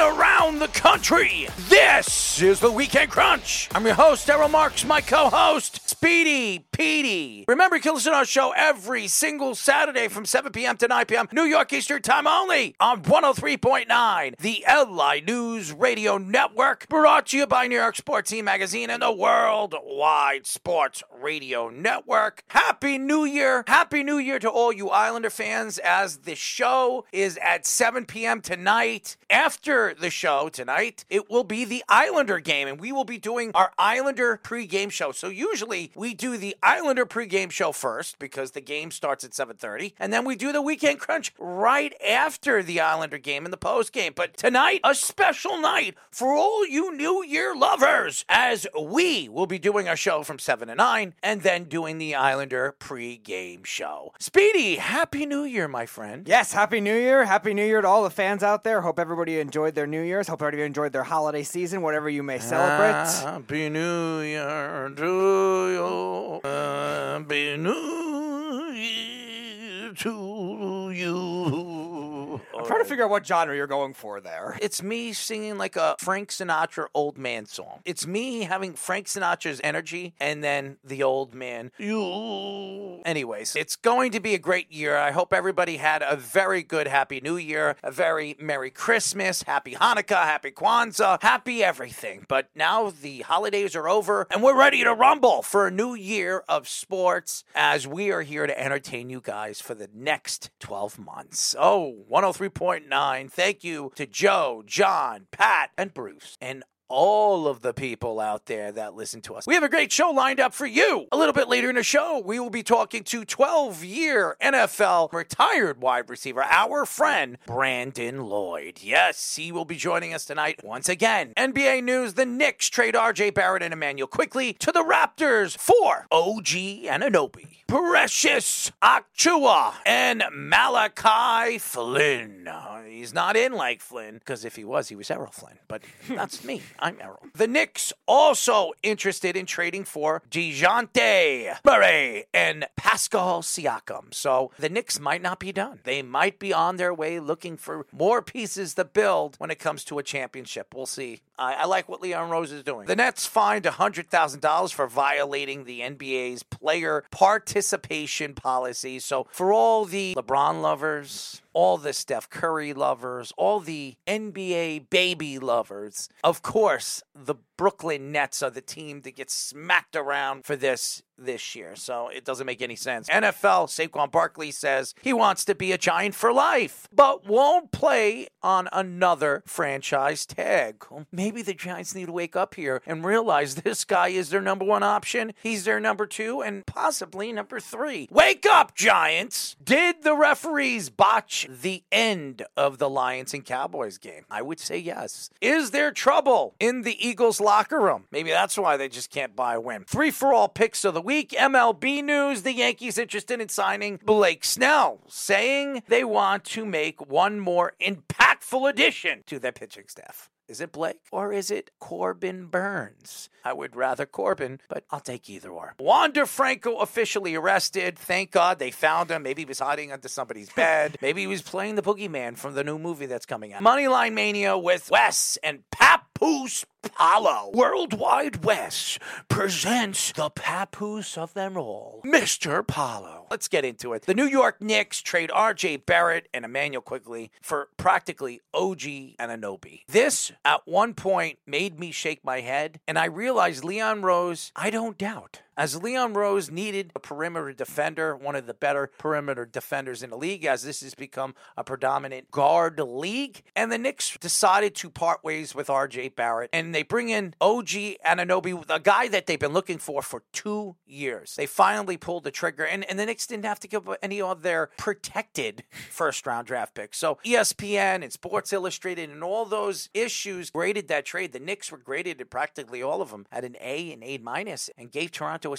and around the country. This is the Weekend Crunch. I'm your host, Errol Marks, my co-host, Speedy Petey. Remember, you can listen to our show every single Saturday from 7 p.m. to 9 p.m. New York Eastern Time only on 103.9, the LI News Radio Network, brought to you by New York Sports Team Magazine and the Worldwide Sports Radio Network. Happy New Year. Happy New Year to all you Islander fans as the show is at 7 p.m. tonight. After the show tonight, it will be the Islander game, and we will be doing our Islander pregame show. So usually we do the Islander pregame show first because the game starts at 7:30, and then we do the weekend crunch right after the Islander game in the post game. But tonight, a special night for all you New Year lovers, as we will be doing our show from 7 to 9 and then doing the Islander pregame show. Speedy, Happy New Year, my friend. Yes, Happy New Year. Happy New Year to all the fans out there. Hope everybody enjoyed their New Year's. Hope everybody enjoyed their holiday season, whatever you may celebrate. Happy New Year to you. Happy New Year to you. I'm trying to oh. figure out what genre you're going for there. It's me singing like a Frank Sinatra old man song. It's me having Frank Sinatra's energy and then the old man. You. Anyways, it's going to be a great year. I hope everybody had a very good Happy New Year, a very Merry Christmas, Happy Hanukkah, Happy Kwanzaa, Happy everything. But now the holidays are over and we're ready to rumble for a new year of sports as we are here to entertain you guys for the next 12 months. Oh, 103.9. Thank you to Joe, John, Pat, and Bruce, and all of the people out there that listen to us. We have a great show lined up for you. A little bit later in the show, we will be talking to 12 year NFL retired wide receiver, our friend Brandon Lloyd. Yes, he will be joining us tonight once again. NBA news the Knicks trade RJ Barrett and Immanuel Quickley to the Raptors for OG Anunoby. Precious Achiuwa and Malachi Flynn. Uh, He's not in like Flynn, because if he was, he was Errol Flynn. But that's me. I'm Errol. The Knicks also interested in trading for DeJounte Murray and Pascal Siakam. So the Knicks might not be done. They might be on their way looking for more pieces to build when it comes to a championship. We'll see. I, I like what Leon Rose is doing. The Nets fined $100,000 for violating the NBA's player participation policy. So for all the LeBron lovers, all the Steph Curry lovers, all the NBA baby lovers. Of course, the Brooklyn Nets are the team that gets smacked around for this this year. So it doesn't make any sense. NFL, Saquon Barkley says he wants to be a Giant for life, but won't play on another franchise tag. Maybe the Giants need to wake up here and realize this guy is their number one option. He's their number two and possibly number three. Wake up, Giants! Did the referees botch the end of the Lions and Cowboys game? I would say yes. Is there trouble in the Eagles locker room? Maybe that's why they just can't buy a win. Three for all picks of the week. MLB news the Yankees interested in signing Blake Snell, saying they want to make one more impactful addition to their pitching staff. Is it Blake or is it Corbin Burnes? I would rather Corbin, but I'll take either or. Wander Franco officially arrested. Thank God they found him. Maybe he was hiding under somebody's bed. Maybe he was playing the boogeyman from the new movie that's coming out. Moneyline Mania with Wes and Papoose Paulo. Worldwide West presents the papoose of them all, Mr. Paulo. Let's get into it. The New York Knicks trade RJ Barrett and Immanuel Quickley for practically OG Anunoby. This, at one point, made me shake my head, and I realized Leon Rose, I don't doubt. As Leon Rose needed a perimeter defender, one of the better perimeter defenders in the league, as this has become a predominant guard league. And the Knicks decided to part ways with RJ Barrett and they bring in OG Anunoby, a guy that they've been looking for for two years. They finally pulled the trigger, and, and the Knicks didn't have to give up any of their protected first round draft picks. So ESPN and Sports Illustrated and all those issues graded that trade. The Knicks were graded at practically all of them at an A and A minus and gave Toronto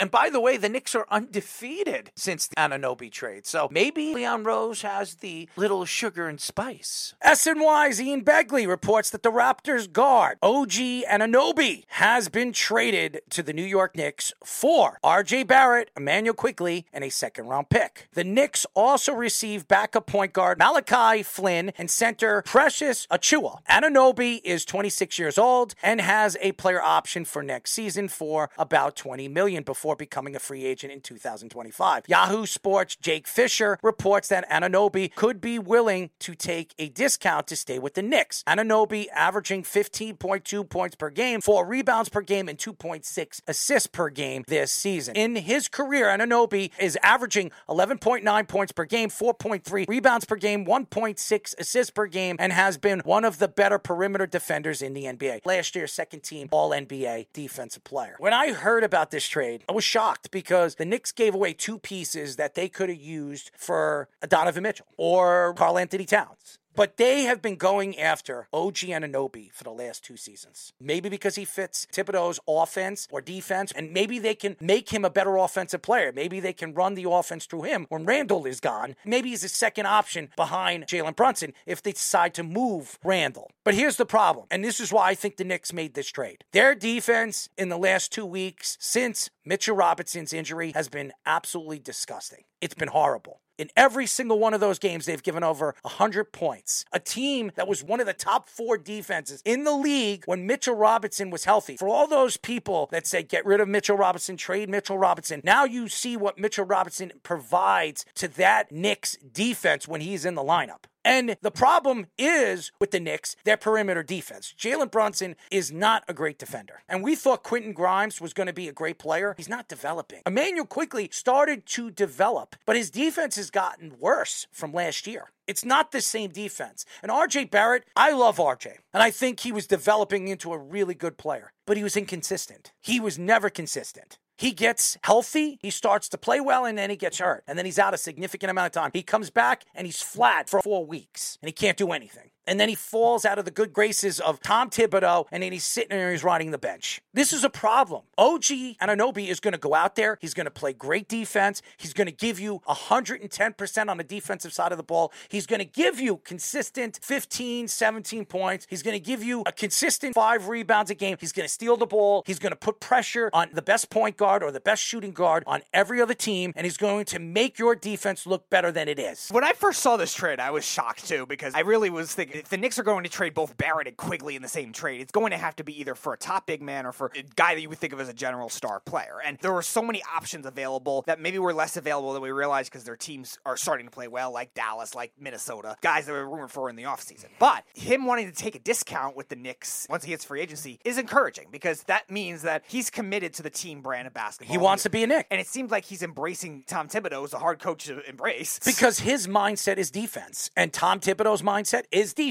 and by the way, the Knicks are undefeated since the Anunoby trade. So maybe Leon Rose has the little sugar and spice. SNY's Ian Begley reports that the Raptors guard OG Anunoby has been traded to the New York Knicks for RJ Barrett, Immanuel Quickley, and a second round pick. The Knicks also received backup point guard Malachi Flynn and center Precious Achiuwa. Anunoby is 26 years old and has a player option for next season for about 20 million before becoming a free agent in 2025. Yahoo Sports Jake Fisher reports that Anunoby could be willing to take a discount to stay with the Knicks. Anunoby averaging 15.2 points per game, 4 rebounds per game and 2.6 assists per game this season. In his career, Anunoby is averaging 11.9 points per game, 4.3 rebounds per game, 1.6 assists per game and has been one of the better perimeter defenders in the NBA. Last year, second team All NBA defensive player. When I heard about this trade, I was shocked because the Knicks gave away two pieces that they could have used for Donovan Mitchell or Carl Anthony Towns. But they have been going after OG Anunoby for the last two seasons. Maybe because he fits Thibodeau's offense or defense, and maybe they can make him a better offensive player. Maybe they can run the offense through him when Randle is gone. Maybe he's a second option behind Jalen Brunson if they decide to move Randle. But here's the problem, and this is why I think the Knicks made this trade. Their defense in the last two weeks since Mitchell Robinson's injury has been absolutely disgusting. It's been horrible. In every single one of those games, they've given over 100 points. A team that was one of the top four defenses in the league when Mitchell Robinson was healthy. For all those people that say, get rid of Mitchell Robinson, trade Mitchell Robinson, now you see what Mitchell Robinson provides to that Knicks defense when he's in the lineup. And the problem is with the Knicks, their perimeter defense. Jalen Brunson is not a great defender. And we thought Quentin Grimes was going to be a great player. He's not developing. Immanuel Quickley started to develop, but his defense has gotten worse from last year. It's not the same defense. And RJ Barrett, I love RJ. And I think he was developing into a really good player, but he was inconsistent. He was never consistent. He gets healthy, he starts to play well, and then he gets hurt. And then he's out a significant amount of time. He comes back and he's flat for four weeks and he can't do anything. And then he falls out of the good graces of Tom Thibodeau, and then he's sitting there, he's riding the bench. This is a problem. OG Anunoby is going to go out there. He's going to play great defense. He's going to give you 110% on the defensive side of the ball. He's going to give you consistent 15, 17 points. He's going to give you a consistent five rebounds a game. He's going to steal the ball. He's going to put pressure on the best point guard or the best shooting guard on every other team, and he's going to make your defense look better than it is. When I first saw this trade, I was shocked too because I really was thinking if the Knicks are going to trade both Barrett and Quickley in the same trade, it's going to have to be either for a top big man or for a guy that you would think of as a general star player. And there were so many options available that maybe were less available than we realized because their teams are starting to play well, like Dallas, like Minnesota, guys that were rumored for in the offseason. But him wanting to take a discount with the Knicks once he hits free agency is encouraging because that means that he's committed to the team brand of basketball. He wants to be a Knick. And it seems like he's embracing Tom Thibodeau as a hard coach to embrace. Because his mindset is defense, and Tom Thibodeau's mindset is defense.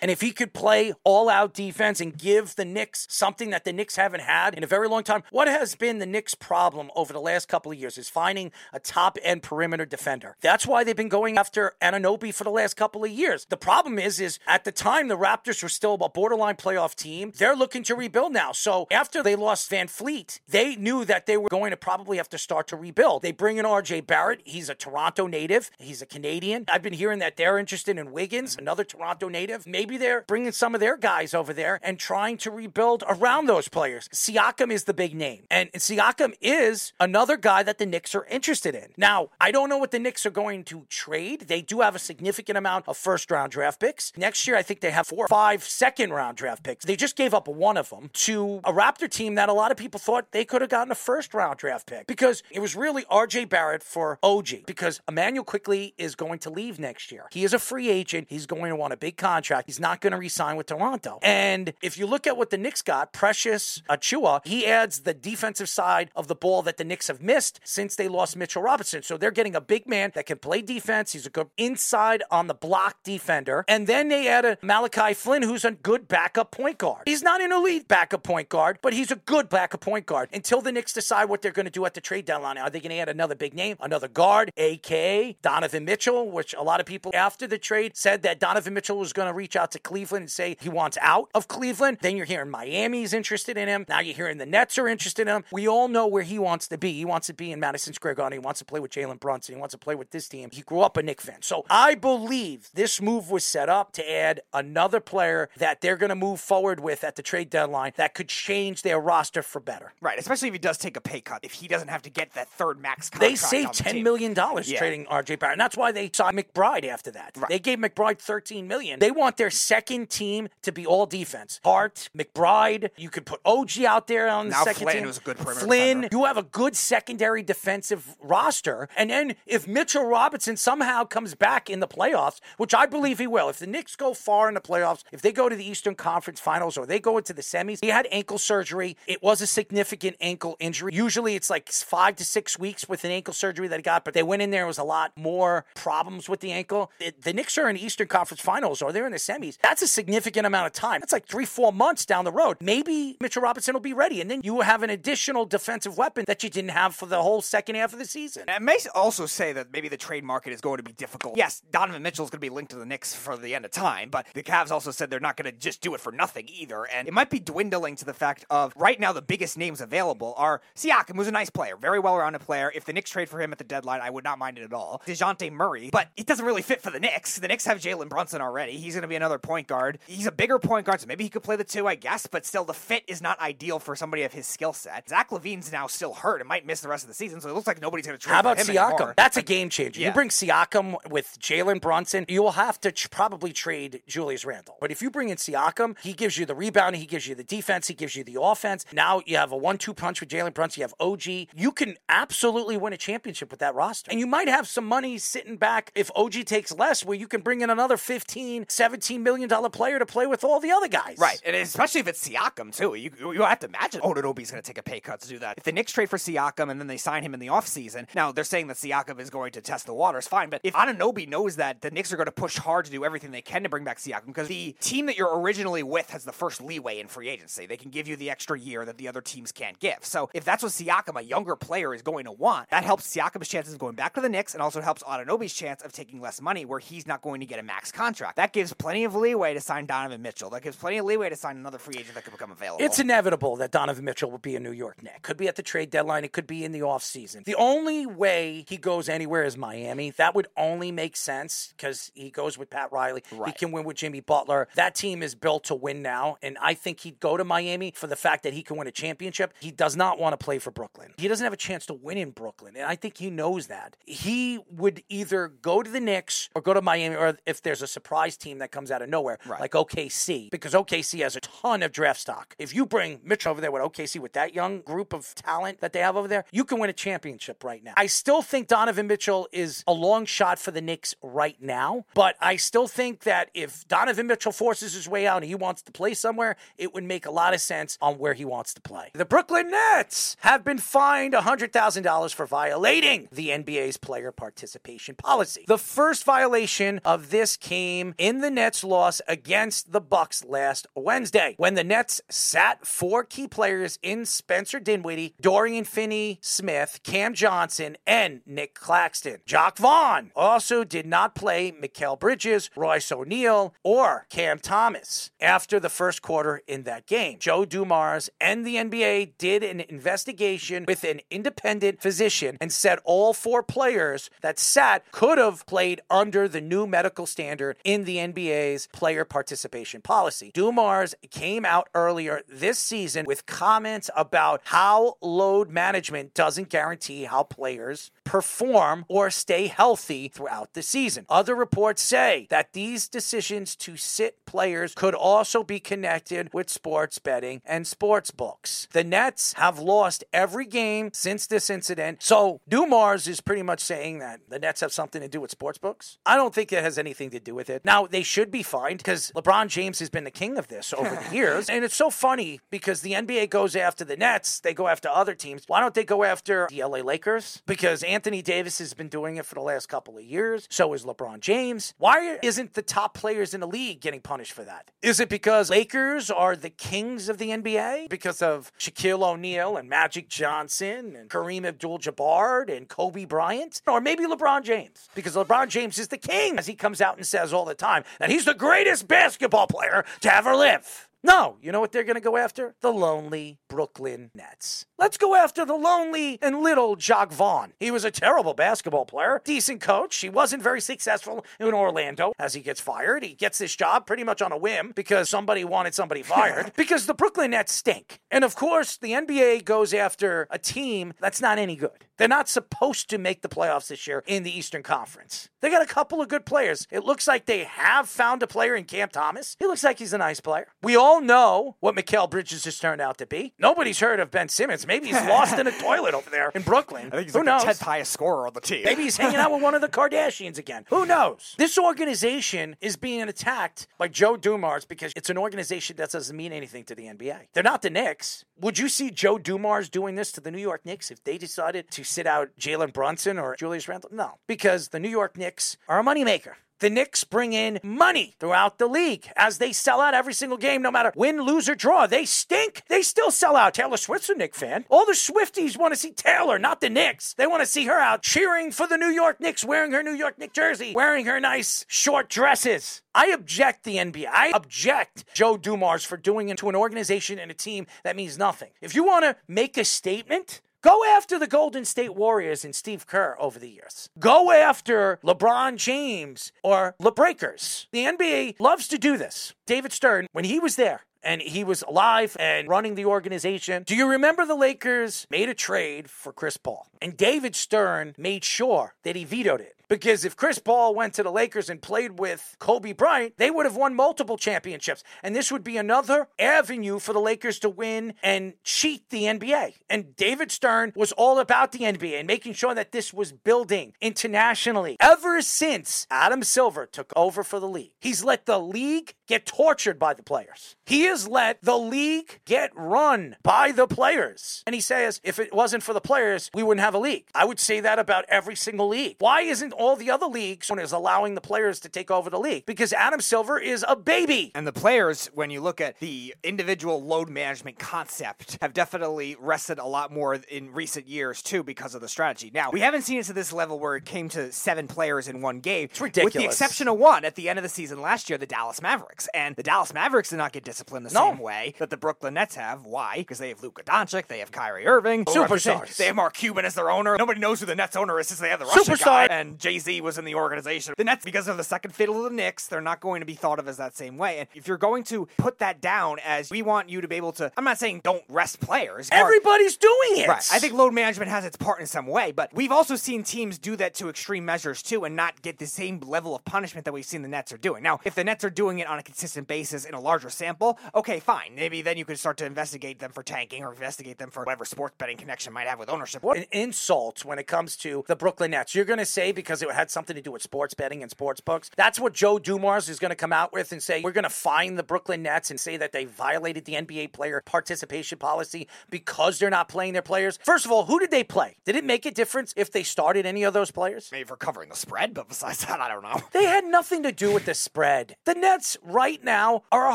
And if he could play all out defense and give the Knicks something that the Knicks haven't had in a very long time, what has been the Knicks' problem over the last couple of years is finding a top end perimeter defender. That's why they've been going after Anunoby for the last couple of years. The problem is, is at the time the Raptors were still a borderline playoff team. They're looking to rebuild now. So after they lost VanVleet, they knew that they were going to probably have to start to rebuild. They bring in RJ Barrett. He's a Toronto native. He's a Canadian. I've been hearing that they're interested in Wiggins, another Toronto native. Maybe they're bringing some of their guys over there and trying to rebuild around those players. Siakam is the big name. And Siakam is another guy that the Knicks are interested in. Now, I don't know what the Knicks are going to trade. They do have a significant amount of first round draft picks. Next year, I think they have four or five second round draft picks. They just gave up one of them to a Raptor team that a lot of people thought they could have gotten a first round draft pick because it was really RJ Barrett for OG because Immanuel Quickley is going to leave next year. He is a free agent. He's going to want a big big contract. He's not going to re-sign with Toronto. And if you look at what the Knicks got, Precious Achiuwa, he adds the defensive side of the ball that the Knicks have missed since they lost Mitchell Robinson. So they're getting a big man that can play defense. He's a good inside on the block defender. And then they add a Malachi Flynn, who's a good backup point guard. He's not an elite backup point guard, but he's a good backup point guard until the Knicks decide what they're going to do at the trade deadline. Are they going to add another big name, another guard, aka Donovan Mitchell, which a lot of people after the trade said that Donovan Mitchell was going to reach out to Cleveland and say he wants out of Cleveland. Then you're hearing Miami's interested in him. Now you're hearing the Nets are interested in him. We all know where he wants to be. He wants to be in Madison Square Garden. He wants to play with Jalen Brunson. He wants to play with this team. He grew up a Knick fan. So I believe this move was set up to add another player that they're going to move forward with at the trade deadline that could change their roster for better. Right, especially if he does take a pay cut, if he doesn't have to get that third max contract. They saved the ten team. million dollars Yeah. trading RJ Barrett. And that's why they signed McBride after that. They gave McBride thirteen million. They want their second team to be all defense. Hart, McBride. You could put OG out there on the Now second Flynn team. was a good perimeter Flynn. defender. You have a good secondary defensive roster. And then if Mitchell Robinson somehow comes back in the playoffs, which I believe he will, if the Knicks go far in the playoffs, if they go to the Eastern Conference Finals or they go into the semis, he had ankle surgery. It was a significant ankle injury. Usually it's like five to six weeks with an ankle surgery that he got, but they went in there. It was a lot more problems with the ankle. The, the Knicks are in the Eastern Conference Finals or they're in the semis. That's a significant amount of time. That's like three, four months down the road. Maybe Mitchell Robinson will be ready, and then you have an additional defensive weapon that you didn't have for the whole second half of the season. And may also say that maybe the trade market is going to be difficult. Yes, Donovan Mitchell is going to be linked to the Knicks for the end of time, but the Cavs also said they're not going to just do it for nothing either. And it might be dwindling to the fact of right now the biggest names available are Siakam, who's a nice player, very well rounded player. If the Knicks trade for him at the deadline, I would not mind it at all. DeJounte Murray, but it doesn't really fit for the Knicks. The Knicks have Jalen Brunson already. He's going to be another point guard. He's a bigger point guard, so maybe he could play the two, I guess, but still the fit is not ideal for somebody of his skill set. Zach LaVine's now still hurt and might miss the rest of the season, so it looks like nobody's going to trade him. How about him Siakam? anymore. That's a game changer. You bring Siakam with Jalen Brunson, you will have to tr- probably trade Julius Randle. But if you bring in Siakam, he gives you the rebound, he gives you the defense, he gives you the offense. Now you have a one-two punch with Jalen Brunson. You have OG. You can absolutely win a championship with that roster, and you might have some money sitting back if OG takes less, where you can bring in another 15, 17 million dollar player to play with all the other guys. Right, and especially if it's Siakam too. You you have to imagine Anunoby's going to take a pay cut to do that. If the Knicks trade for Siakam and then they sign him in the offseason, now they're saying that Siakam is going to test the waters, fine. But if Anunoby knows that the Knicks are going to push hard to do everything they can to bring back Siakam, because the team that you're originally with has the first leeway in free agency, they can give you the extra year that the other teams can't give. So if that's what Siakam, a younger player, is going to want, that helps Siakam's chances of going back to the Knicks, and also helps Anunoby's chance of taking less money, where he's not going to get a max contract. That gives plenty of leeway to sign Donovan Mitchell. That gives plenty of leeway to sign another free agent that could become available. It's inevitable that Donovan Mitchell will be a New York Knick. Could be at the trade deadline. It could be in the offseason. The only way he goes anywhere is Miami. That would only make sense because he goes with Pat Riley. He can win with Jimmy Butler. That team is built to win now. And I think he'd go to Miami for the fact that he can win a championship. He does not want to play for Brooklyn. He doesn't have a chance to win in Brooklyn. And I think he knows that. He would either go to the Knicks or go to Miami, or if there's a surprise team that comes out of nowhere, Right. like OKC, because OKC has a ton of draft stock. If you bring Mitch over there with OKC with that young group of talent that they have over there, you can win a championship right now. I still think Donovan Mitchell is a long shot for the Knicks right now, but I still think that if Donovan Mitchell forces his way out and he wants to play somewhere, it would make a lot of sense on where he wants to play. The Brooklyn Nets have been fined $100,000 for violating the NBA's player participation policy. The first violation of this came in the Nets' loss against the Bucks last Wednesday, when the Nets sat four key players in Spencer Dinwiddie, Dorian Finney-Smith, Cam Johnson, and Nick Claxton. Jacque Vaughn also did not play Mikal Bridges, Royce O'Neale, or Cam Thomas after the first quarter in that game. Joe Dumars and the NBA did an investigation with an independent physician and said all four players that sat could have played under the new medical standard in the NBA's player participation policy. Dumars came out earlier this season with comments about how load management doesn't guarantee how players perform or stay healthy throughout the season. Other reports say that these decisions to sit players could also be connected with sports betting and sports books. The Nets have lost every game since this incident. So Dumars is pretty much saying that the Nets have something to do with sports books. I don't think it has anything to do with it. Now, Now, they should be fined because LeBron James has been the king of this over the years. And it's so funny because the NBA goes after the Nets, they go after other teams. Why don't they go after the LA Lakers? Because Anthony Davis has been doing it for the last couple of years. So is LeBron James. Why isn't the top players in the league getting punished for that? Is it because Lakers are the kings of the NBA? Because of Shaquille O'Neal and Magic Johnson and Kareem Abdul Jabbar and Kobe Bryant? Or maybe LeBron James? Because LeBron James is the king, as he comes out and says all the time that he's the greatest basketball player to ever live. No, you know what they're going to go after? The lonely Brooklyn Nets. Let's go after the lonely and little Jacque Vaughn. He was a terrible basketball player, decent coach. He wasn't very successful in Orlando as he gets fired. He gets this job pretty much on a whim because somebody wanted somebody fired because the Brooklyn Nets stink. And of course, the NBA goes after a team that's not any good. They're not supposed to make the playoffs this year in the Eastern Conference. They got a couple of good players. It looks like they have found a player in Cam Thomas. He looks like he's a nice player. We all know what Mikal Bridges has turned out to be. Nobody's heard of Ben Simmons. Maybe he's lost in a toilet over there in Brooklyn. I think he's Who like knows? the tenth highest scorer on the team. Maybe he's hanging out with one of the Kardashians again. Who knows? This organization is being attacked by Joe Dumars because it's an organization that doesn't mean anything to the NBA. They're not the Knicks. Would you see Joe Dumars doing this to the New York Knicks if they decided to sit out Jalen Brunson or Julius Randle? No, because the New York Knicks are a moneymaker. The Knicks bring in money throughout the league as they sell out every single game, no matter win, lose, or draw. They stink. They still sell out. Taylor Swift's a Knicks fan. All the Swifties want to see Taylor, not the Knicks. They want to see her out cheering for the New York Knicks, wearing her New York Knicks jersey, wearing her nice short dresses. I object the NBA. I object Joe Dumars for doing it to an organization and a team that means nothing. If you want to make a statement, Go after the Golden State Warriors and Steve Kerr over the years. Go after LeBron James or LeBreakers. The NBA loves to do this. David Stern, when he was there, and he was alive and running the organization. Do you remember the Lakers made a trade for Chris Paul? And David Stern made sure that he vetoed it. Because if Chris Paul went to the Lakers and played with Kobe Bryant, they would have won multiple championships. And this would be another avenue for the Lakers to win and cheat the NBA. And David Stern was all about the NBA and making sure that this was building internationally. Ever since Adam Silver took over for the league, he's let the league get tortured by the players. He has let the league get run by the players. And he says, if it wasn't for the players, we wouldn't have a league. I would say that about every single league. Why isn't all the other leagues is allowing the players to take over the league? Because Adam Silver is a baby. And the players, when you look at the individual load management concept, have definitely rested a lot more in recent years too because of the strategy. Now, we haven't seen it to this level where it came to seven players in one game. It's ridiculous. With the exception of one at the end of the season last year, the Dallas Mavericks. And the Dallas Mavericks did not get disciplined the No. same way that the Brooklyn Nets have. Why? Because they have Luka Doncic, they have Kyrie Irving, Superstars. They have Mark Cuban as their owner. Nobody knows who the Nets owner is since they have the Russian Superstar. guy. And Jay Z was in the organization. The Nets, because of the second fiddle of the Knicks, they're not going to be thought of as that same way. And if you're going to put that down as we want you to be able to, I'm not saying don't rest players. Everybody's doing it. Right. I think load management has its part in some way, but we've also seen teams do that to extreme measures too and not get the same level of punishment that we've seen the Nets are doing. Now, if the Nets are doing it on a consistent basis in a larger sample, okay, fine. Maybe then you could start to investigate them for tanking or investigate them for whatever sports betting connection might have with ownership. What an insult when it comes to the Brooklyn Nets. You're going to say because it had something to do with sports betting and sports books. That's what Joe Dumars is going to come out with and say, we're going to fine the Brooklyn Nets and say that they violated the NBA player participation policy because they're not playing their players. First of all, who did they play? Did it make a difference if they started any of those players? Maybe for covering the spread, but besides that, I don't know. They had nothing to do with the spread. The Nets right now are a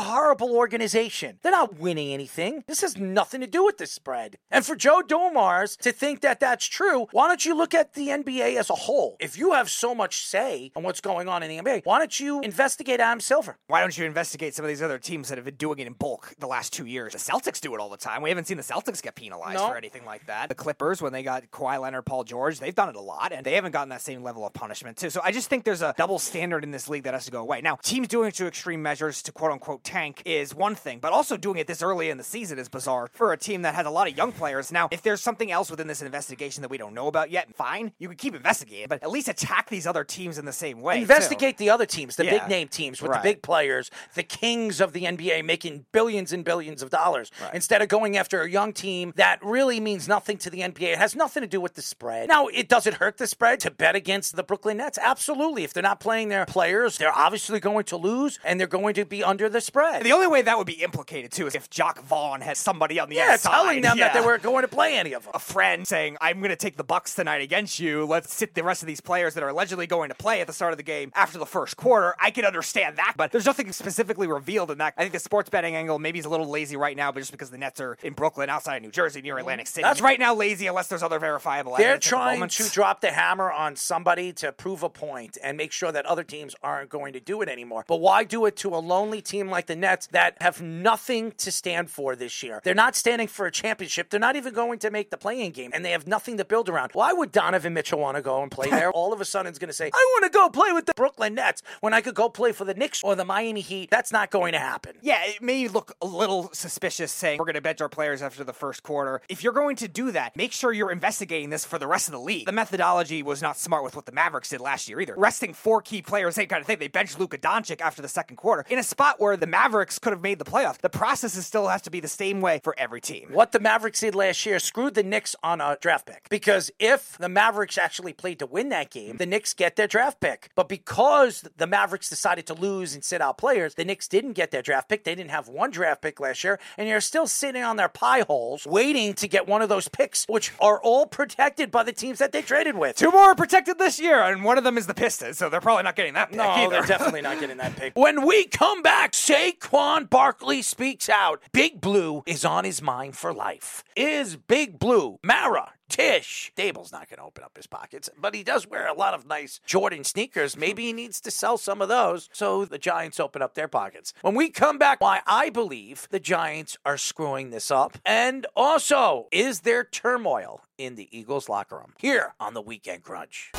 horrible organization. They're not winning anything. This has nothing to do with the spread. And for Joe Dumars to think that that's true, why don't you look at the NBA as a whole? If you have so much say on what's going on in the NBA, why don't you investigate Adam Silver? Why don't you investigate some of these other teams that have been doing it in bulk the last two years? The Celtics do it all the time. We haven't seen the Celtics get penalized No. for anything like that. The Clippers, when they got Kawhi Leonard, Paul George, they've done it a lot, and they haven't gotten that same level of punishment too. So I just think there's a double standard in this league that has to go away. Now, teams doing it to extreme measures to quote unquote tank is one thing, but also doing it this early in the season is bizarre for a team that has a lot of young players. Now, if there's something else within this investigation that we don't know about yet, fine, you can keep investigating, but at least attack attack these other teams in the same way. too. Investigate the other teams, the Yeah. big name teams with Right. the big players, the kings of the NBA making billions and billions of dollars instead of going after a young team that really means nothing to the NBA. It has nothing to do with the spread. Now, it does it hurt the spread to bet against the Brooklyn Nets? Absolutely. If they're not playing their players, they're obviously going to lose and they're going to be under the spread. The only way that would be implicated too is if Jacque Vaughn had somebody on the yeah, inside. telling them that they weren't going to play any of them. a friend saying, "I'm going to take the Bucks tonight against you. Let's sit the rest of these players that are allegedly going to play at the start of the game after the first quarter." I can understand that, but there's nothing specifically revealed in that. I think the sports betting angle maybe is a little lazy right now, but just because the Nets are in Brooklyn, outside of New Jersey, near Atlantic City, that's right now lazy unless there's other verifiable. They're the trying moment. to drop the hammer on somebody to prove a point and make sure that other teams aren't going to do it anymore. But why do it to a lonely team like the Nets that have nothing to stand for this year? They're not standing for a championship. They're not even going to make the playing game, and they have nothing to build around. Why would Donovan Mitchell want to go and play there? All of a sudden, is going to say, I want to go play with the Brooklyn Nets when I could go play for the Knicks or the Miami Heat. That's not going to happen. Yeah, it may look a little suspicious saying we're going to bench our players after the first quarter. If you're going to do that, make sure you're investigating this for the rest of the league. The methodology was not smart with what the Mavericks did last year either. Resting four key players, same kind of thing. They benched Luka Doncic after the second quarter in a spot where the Mavericks could have made the playoffs. The process is still has to be the same way for every team. What the Mavericks did last year screwed the Knicks on a draft pick. Because if the Mavericks actually played to win that game, the Knicks get their draft pick. But because the Mavericks decided to lose and sit out players, the Knicks didn't get their draft pick. They didn't have one draft pick last year, and you're still sitting on their pie holes waiting to get one of those picks, which are all protected by the teams that they traded with. Two more are protected this year, and one of them is the Pistons, so they're probably not getting that pick No, either. they're definitely not getting that pick. When we come back, Saquon Barkley speaks out. Big Blue is on his mind for life. Is Big Blue, Mara, Tisch. Daboll's not going to open up his pockets, but he does wear a lot of nice Jordan sneakers. Maybe he needs to sell some of those so the Giants open up their pockets. When we come back, why I believe the Giants are screwing this up, and also, is there turmoil in the Eagles locker room? Here on the Weekend Crunch.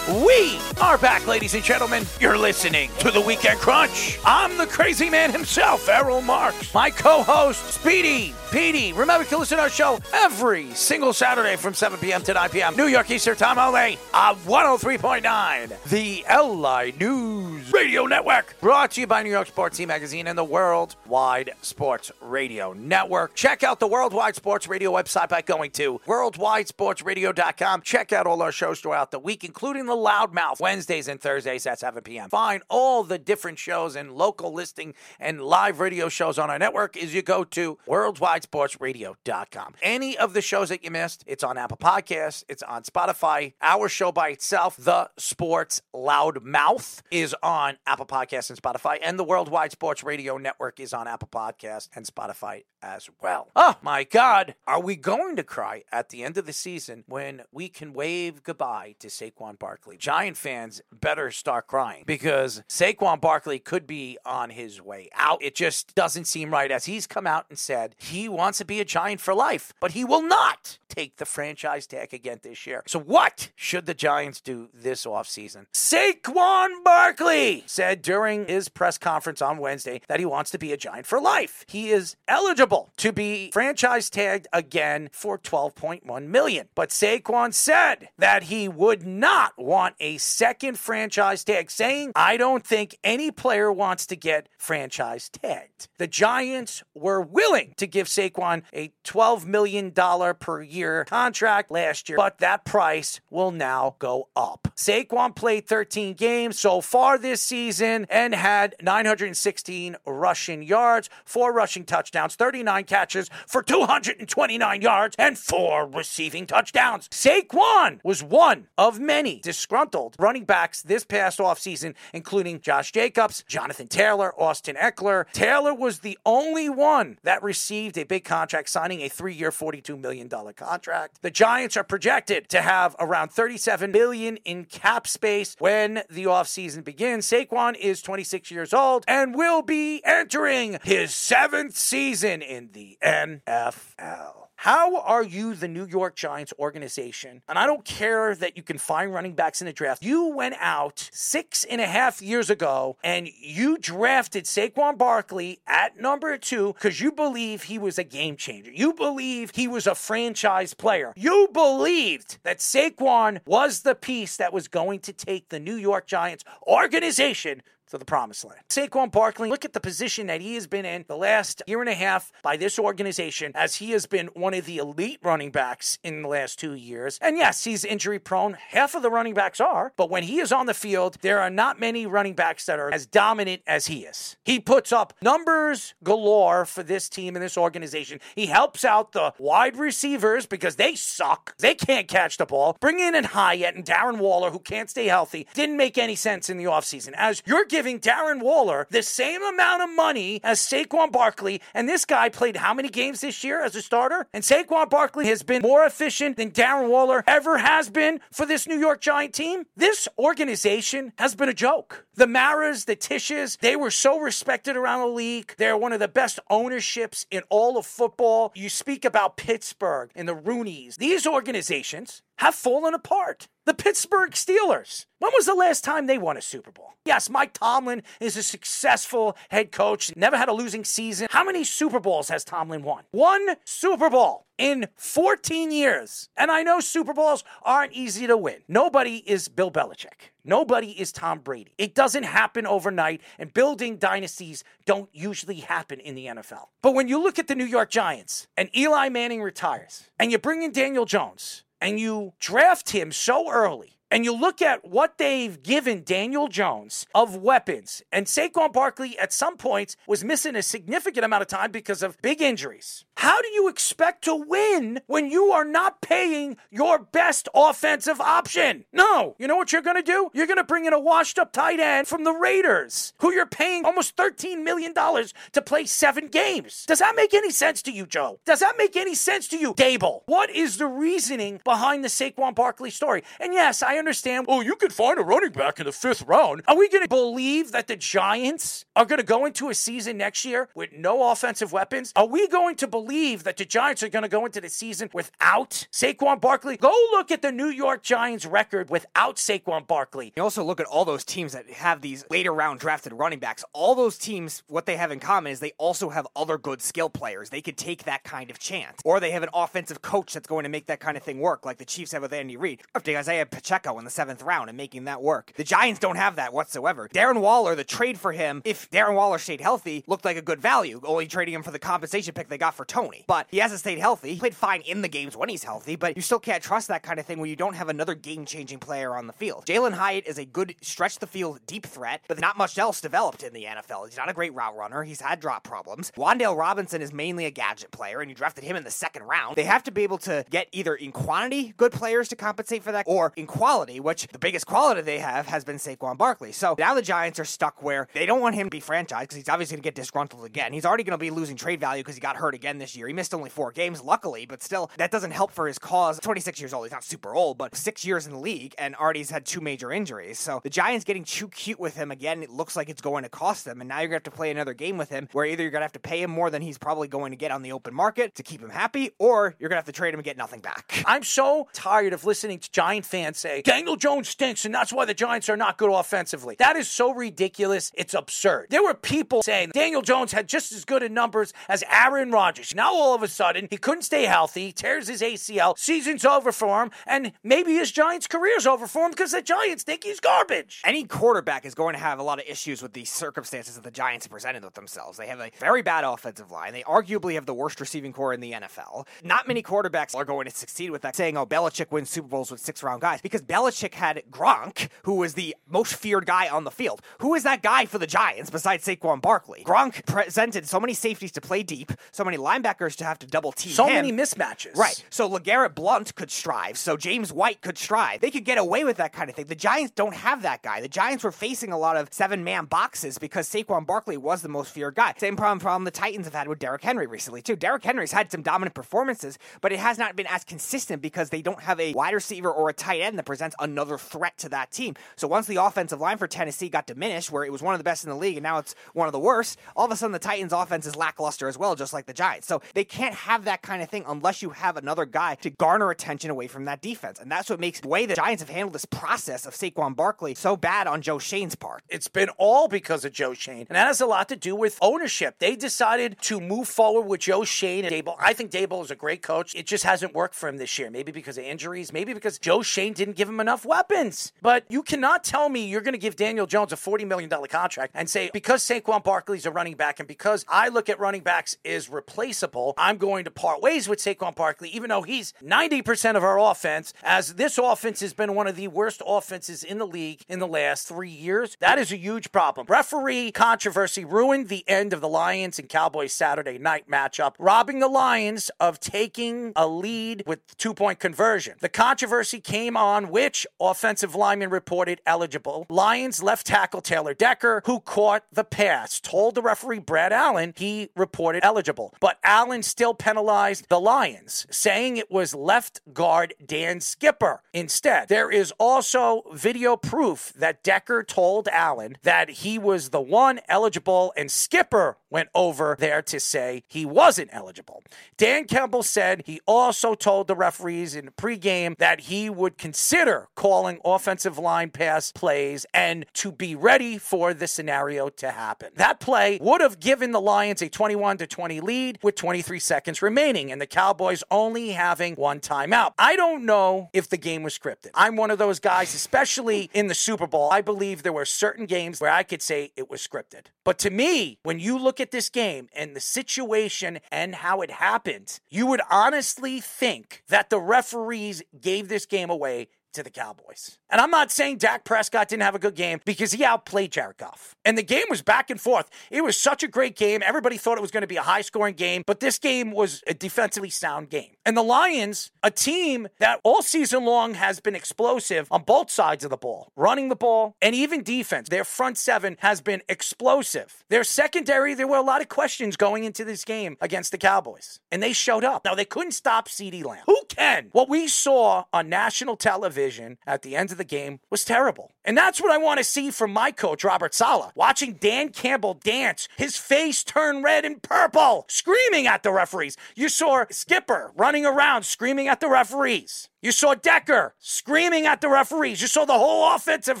We are back, ladies and gentlemen. You're listening to the Weekend Crunch. I'm the crazy man himself, Errol Marks. My co-host, Speedy Petey. Remember, can listen to our show every single Saturday from 7 p.m. to 9 p.m. New York Eastern Time only on 103.9, the LI News Radio Network. Brought to you by New York Sports Team Magazine and the Worldwide Sports Radio Network. Check out the Worldwide Sports Radio website by going to worldwidesportsradio.com. Check out all our shows throughout the week, including the Loudmouth Wednesdays and Thursdays at 7 p.m. Find all the different shows and local listing and live radio shows on our network as you go to worldwidesportsradio.com. Any of the shows that you missed, it's on Apple Podcasts, it's on Spotify. Our show by itself, The Sports Loudmouth, is on Apple Podcasts and Spotify, and the Worldwide Sports Radio Network is on Apple Podcasts and Spotify as well. Oh my God, are we going to cry at the end of the season when we can wave goodbye to Saquon Barkley? Giant fans better start crying because Saquon Barkley could be on his way out. It just doesn't seem right as he's come out and said he wants to be a Giant for life, but he will not take the franchise tag again this year. So what should the Giants do this offseason? Saquon Barkley said during his press conference on Wednesday that he wants to be a Giant for life. He is eligible to be franchise tagged again for 12.1 million. But Saquon said that he would not want a second franchise tag, saying, I don't think any player wants to get franchise tagged. The Giants were willing to give Saquon a $12 million per year contract last year, but that price will now go up. Saquon played 13 games so far this season and had 916 rushing yards, four rushing touchdowns, 39 catches for 229 yards, and four receiving touchdowns. Saquon was one of many disgruntled running backs this past offseason, including Josh Jacobs, Jonathan Taylor, Austin Ekeler. Taylor was the only one that received a big contract, signing a three year, $42 million contract. The Giants are projected to have around 37 billion in cap space when the offseason begins. Saquon is 26 years old and will be entering his seventh season in the NFL. How are you the New York Giants organization? And I don't care that you can find running backs in the draft. You went out six and a half years ago and you drafted Saquon Barkley at number two because you believe he was a game changer. You believe he was a franchise player. You believed that Saquon was the piece that was going to take the New York Giants organization to the promised land. Saquon Barkley, look at the position that he has been in the last year and a half by this organization as he has been one of the elite running backs in the last two years. And yes, he's injury prone. Half of the running backs are, but when he is on the field, there are not many running backs that are as dominant as he is. He puts up numbers galore for this team and this organization. He helps out the wide receivers because they suck. They can't catch the ball. Bring in and Hyatt and Darren Waller, who can't stay healthy, didn't make any sense in the offseason. As you're giving giving Darren Waller the same amount of money as Saquon Barkley, and this guy played how many games this year as a starter? And Saquon Barkley has been more efficient than Darren Waller ever has been for this New York Giant team. This organization has been a joke. The Maras, the Tisches, they were so respected around the league. They're one of the best ownerships in all of football. You speak about Pittsburgh and the Rooneys. These organizations have fallen apart. The Pittsburgh Steelers. When was the last time they won a Super Bowl? Yes, Mike Tomlin is a successful head coach, never had a losing season. How many Super Bowls has Tomlin won? One Super Bowl in 14 years. And I know Super Bowls aren't easy to win. Nobody is Bill Belichick. Nobody is Tom Brady. It doesn't happen overnight, and building dynasties don't usually happen in the NFL. But when you look at the New York Giants and Eli Manning retires, and you bring in Daniel Jones, and you draft him so early, and you look at what they've given Daniel Jones of weapons, and Saquon Barkley at some points was missing a significant amount of time because of big injuries. How do you expect to win when you are not paying your best offensive option? No. You know what you're going to do? You're going to bring in a washed up tight end from the Raiders, who you're paying almost $13 million to play seven games. Does that make any sense to you, Joe? Does that make any sense to you, Daboll? What is the reasoning behind the Saquon Barkley story? And yes, I understand, oh, you could find a running back in the fifth round. Are we going to believe that the Giants are going to go into a season next year with no offensive weapons? Are we going to believe that the Giants are going to go into the season without Saquon Barkley? Go look at the New York Giants record without Saquon Barkley. You also look at all those teams that have these later round drafted running backs. All those teams, what they have in common is they also have other good skill players. They could take that kind of chance. Or they have an offensive coach that's going to make that kind of thing work, like the Chiefs have with Andy Reid. Drafting Isaiah Pacheco in the seventh round and making that work. The Giants don't have that whatsoever. Darren Waller, the trade for him, if Darren Waller stayed healthy, looked like a good value, only trading him for the compensation pick they got for Tony. But he hasn't stayed healthy. He played fine in the games when he's healthy, but you still can't trust that kind of thing when you don't have another game changing player on the field. Jalin Hyatt is a good stretch the field deep threat, but not much else developed in the NFL. He's not a great route runner. He's had drop problems. Wan'Dale Robinson is mainly a gadget player, and you drafted him in the second round. They have to be able to get either in quantity good players to compensate for that, or in quality, which the biggest quality they have has been Saquon Barkley. So now the Giants are stuck where they don't want him to be franchised because he's obviously going to get disgruntled again. He's already going to be losing trade value because he got hurt again this year. He missed only four games, luckily, but still, that doesn't help for his cause. 26 years old. He's not super old, but six years in the league and already has had two major injuries. So the Giants getting too cute with him again, it looks like it's going to cost them. And now you're going to have to play another game with him where either you're going to have to pay him more than he's probably going to get on the open market to keep him happy, or you're going to have to trade him and get nothing back. I'm so tired of listening to Giant fans say, Daniel Jones stinks, and that's why the Giants are not good offensively. That is so ridiculous. It's absurd. There were people saying Daniel Jones had just as good in numbers as Aaron Rodgers. Now all of a sudden, he couldn't stay healthy, tears his ACL, season's over for him, and maybe his Giants' career's over for him because the Giants think he's garbage. Any quarterback is going to have a lot of issues with the circumstances that the Giants presented with themselves. They have a very bad offensive line. They arguably have the worst receiving core in the NFL. Not many quarterbacks are going to succeed with that, saying, oh, Belichick wins Super Bowls with six round guys, because Belichick had Gronk, who was the most feared guy on the field. Who is that guy for the Giants besides Saquon Barkley? Gronk presented so many safeties to play deep, so many linebackers to have to double team So him. many mismatches. Right. So LeGarrette Blunt could strive. So James White could strive. They could get away with that kind of thing. The Giants don't have that guy. The Giants were facing a lot of seven man boxes because Saquon Barkley was the most feared guy. Same problem, problem the Titans have had with Derrick Henry recently, too. Derrick Henry's had some dominant performances, but it has not been as consistent because they don't have a wide receiver or a tight end that presents another threat to that team. So once the offensive line for Tennessee got diminished, where it was one of the best in the league and now it's one of the worst, all of a sudden the Titans' offense is lackluster as well, just like the Giants. So they can't have that kind of thing unless you have another guy to garner attention away from that defense. And that's what makes the way the Giants have handled this process of Saquon Barkley so bad on Joe Schoen's part. It's been all because of Joe Schoen. And that has a lot to do with ownership. They decided to move forward with Joe Schoen and Daboll. I think Daboll is a great coach. It just hasn't worked for him this year. Maybe because of injuries, maybe because Joe Schoen didn't give him enough weapons. But you cannot tell me you're going to give Daniel Jones a $40 million contract and say, because Saquon Barkley's a running back and because I look at running backs is replaceable, I'm going to part ways with Saquon Barkley, even though he's 90% of our offense, as this offense has been one of the worst offenses in the league in the last three years. That is a huge problem. Referee controversy ruined the end of the Lions and Cowboys Saturday night matchup, robbing the Lions of taking a lead with two point conversion. The controversy came on which offensive lineman reported eligible. Lions left tackle Taylor Decker, who caught the pass, told the referee Brad Allen he reported eligible. But Allen still penalized the Lions, saying it was left guard Dan Skipper instead. There is also video proof that Decker told Allen that he was the one eligible and Skipper went over there to say he wasn't eligible. Dan Campbell said he also told the referees in the pregame that he would consider calling offensive line pass plays and to be ready for the scenario to happen. That play would have given the Lions a 21 to 20 lead with 23 seconds remaining and the Cowboys only having one timeout. I don't know if the game was scripted. I'm one of those guys, especially in the Super Bowl. I believe there were certain games where I could say it was scripted. But to me, when you look at this game and the situation and how it happened, you would honestly think that the referees gave this game away to the Cowboys. And I'm not saying Dak Prescott didn't have a good game because he outplayed Jared Goff. And the game was back and forth. It was such a great game. Everybody thought it was going to be a high scoring game, but this game was a defensively sound game. And the Lions, a team that all season long has been explosive on both sides of the ball, running the ball and even defense. Their front seven has been explosive. Their secondary, there were a lot of questions going into this game against the Cowboys, and they showed up. Now, they couldn't stop CeeDee Lamb. Who can? What we saw on national television at the end of the game was terrible. And that's what I want to see from my coach, Robert Saleh. Watching Dan Campbell dance, his face turn red and purple, screaming at the referees. You saw Skipper running around, screaming at the referees. You saw Decker screaming at the referees. You saw the whole offensive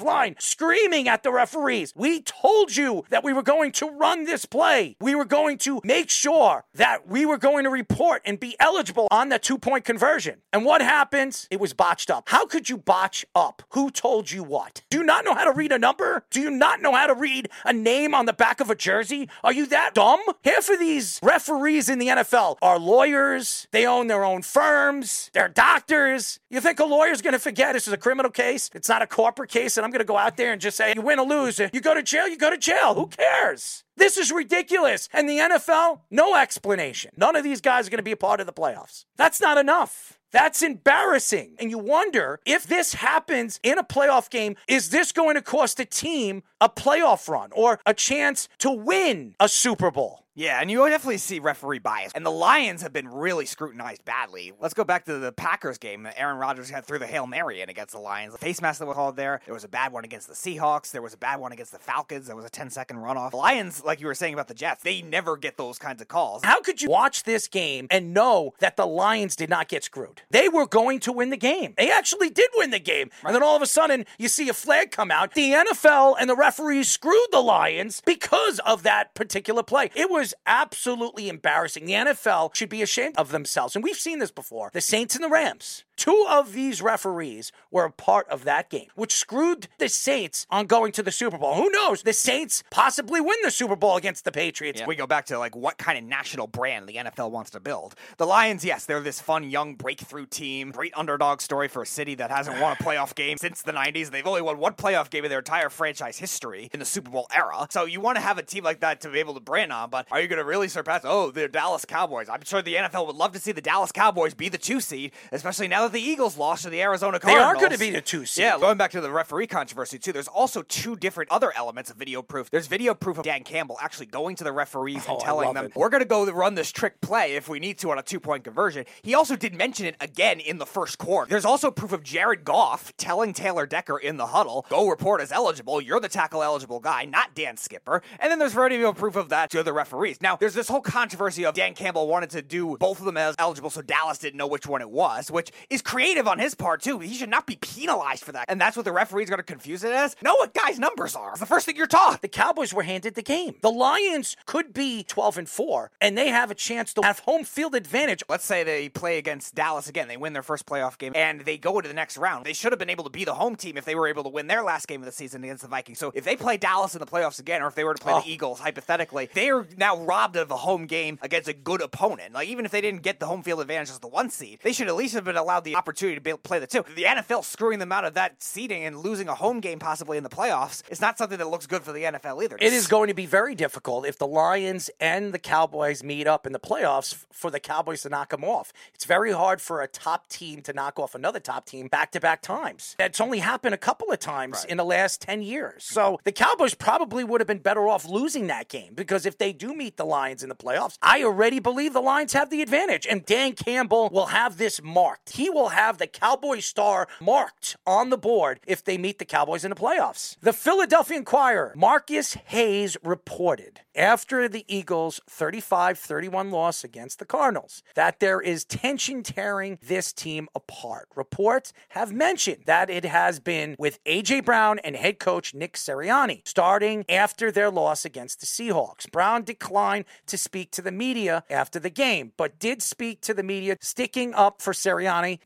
line screaming at the referees. We told you that we were going to run this play. We were going to make sure that we were going to report and be eligible on the two point conversion. And what happens? It was botched up. How could you botch up? Who told you what? Do you not know how to read a number? Do you not know how to read a name on the back of a jersey? Are you that dumb? Half of these referees in the NFL are lawyers. They own their own firms. They're doctors. You think a lawyer's going to forget this is a criminal case? It's not a corporate case, and I'm going to go out there and just say, you win or lose, uh, you go to jail, you go to jail. Who cares? This is ridiculous. And the NFL, no explanation. None of these guys are going to be a part of the playoffs. That's not enough. That's embarrassing. And you wonder if this happens in a playoff game, is this going to cost a team a playoff run or a chance to win a Super Bowl? Yeah, and you definitely see referee bias. And the Lions have been really scrutinized badly. Let's go back to the Packers game Aaron Rodgers had threw the Hail Mary in against the Lions. The face mask that was called there. There was a bad one against the Seahawks. There was a bad one against the Falcons. There was a 10 second runoff. The Lions, like you were saying about the Jets, they never get those kinds of calls. How could you watch this game and know that the Lions did not get screwed? They were going to win the game. They actually did win the game. Right. And then all of a sudden, you see a flag come out. The NFL and the referees screwed the Lions because of that particular play. It was absolutely embarrassing. The NFL should be ashamed of themselves. And we've seen this before. The Saints and the Rams. Two of these referees were a part of that game, which screwed the Saints on going to the Super Bowl. Who knows? The Saints possibly win the Super Bowl against the Patriots. Yeah. We go back to like what kind of national brand the NFL wants to build. The Lions, yes, they're this fun young breakthrough team, great underdog story for a city that hasn't won a playoff game since the 90s. They've only won one playoff game in their entire franchise history in the Super Bowl era. So you want to have a team like that to be able to brand on, but are you going to really surpass? Oh, the Dallas Cowboys. I'm sure the NFL would love to see the Dallas Cowboys be the two seed, especially now that the Eagles lost to the Arizona Cardinals. They are going to be the two seed. Yeah, going back to the referee controversy too, there's also two different other elements of video proof. There's video proof of Dan Campbell actually going to the referees Oh, and telling them, it. "We're going to go run this trick play if we need to on a two-point conversion." He also did mention it again in the first quarter. There's also proof of Jared Goff telling Taylor Decker in the huddle, "Go report as eligible. You're the tackle eligible guy, not Dan Skipper." And then there's video proof of that to the referees. Now, there's this whole controversy of Dan Campbell wanted to do both of them as eligible, so Dallas didn't know which one it was, which is creative on his part too. He should not be penalized for that. And that's what the referee's going to confuse it as. Know what guys' numbers are. It's the first thing you're taught. The Cowboys were handed the game. The Lions could be 12 and 4, and they have a chance to have home field advantage. Let's say they play against Dallas again. They win their first playoff game and they go to the next round. They should have been able to be the home team if they were able to win their last game of the season against the Vikings. So if they play Dallas in the playoffs again, or if they were to play Oh. the Eagles, hypothetically, they are now robbed of a home game against a good opponent. Like even if they didn't get the home field advantage as the one seed, they should at least have been allowed the opportunity to be able to play the two. The NFL screwing them out of that seeding and losing a home game possibly in the playoffs is not something that looks good for the NFL either. It is going to be very difficult if the Lions and the Cowboys meet up in the playoffs for the Cowboys to knock them off. It's very hard for a top team to knock off another top team back to back times. That's only happened a couple of times in the last 10 years. So the Cowboys probably would have been better off losing that game because if they do meet the Lions in the playoffs, I already believe the Lions have the advantage. And Dan Campbell will have this marked. He will have the Cowboy star marked on the board if they meet the Cowboys in the playoffs. The Philadelphia Inquirer, Marcus Hayes reported after the Eagles' 35 31 loss against the Cardinals that there is tension tearing this team apart. Reports have mentioned that it has been with A.J. Brown and head coach Nick Sirianni starting after their loss against the Seahawks. Brown declined to speak to the media after the game, but did speak to the media, sticking up for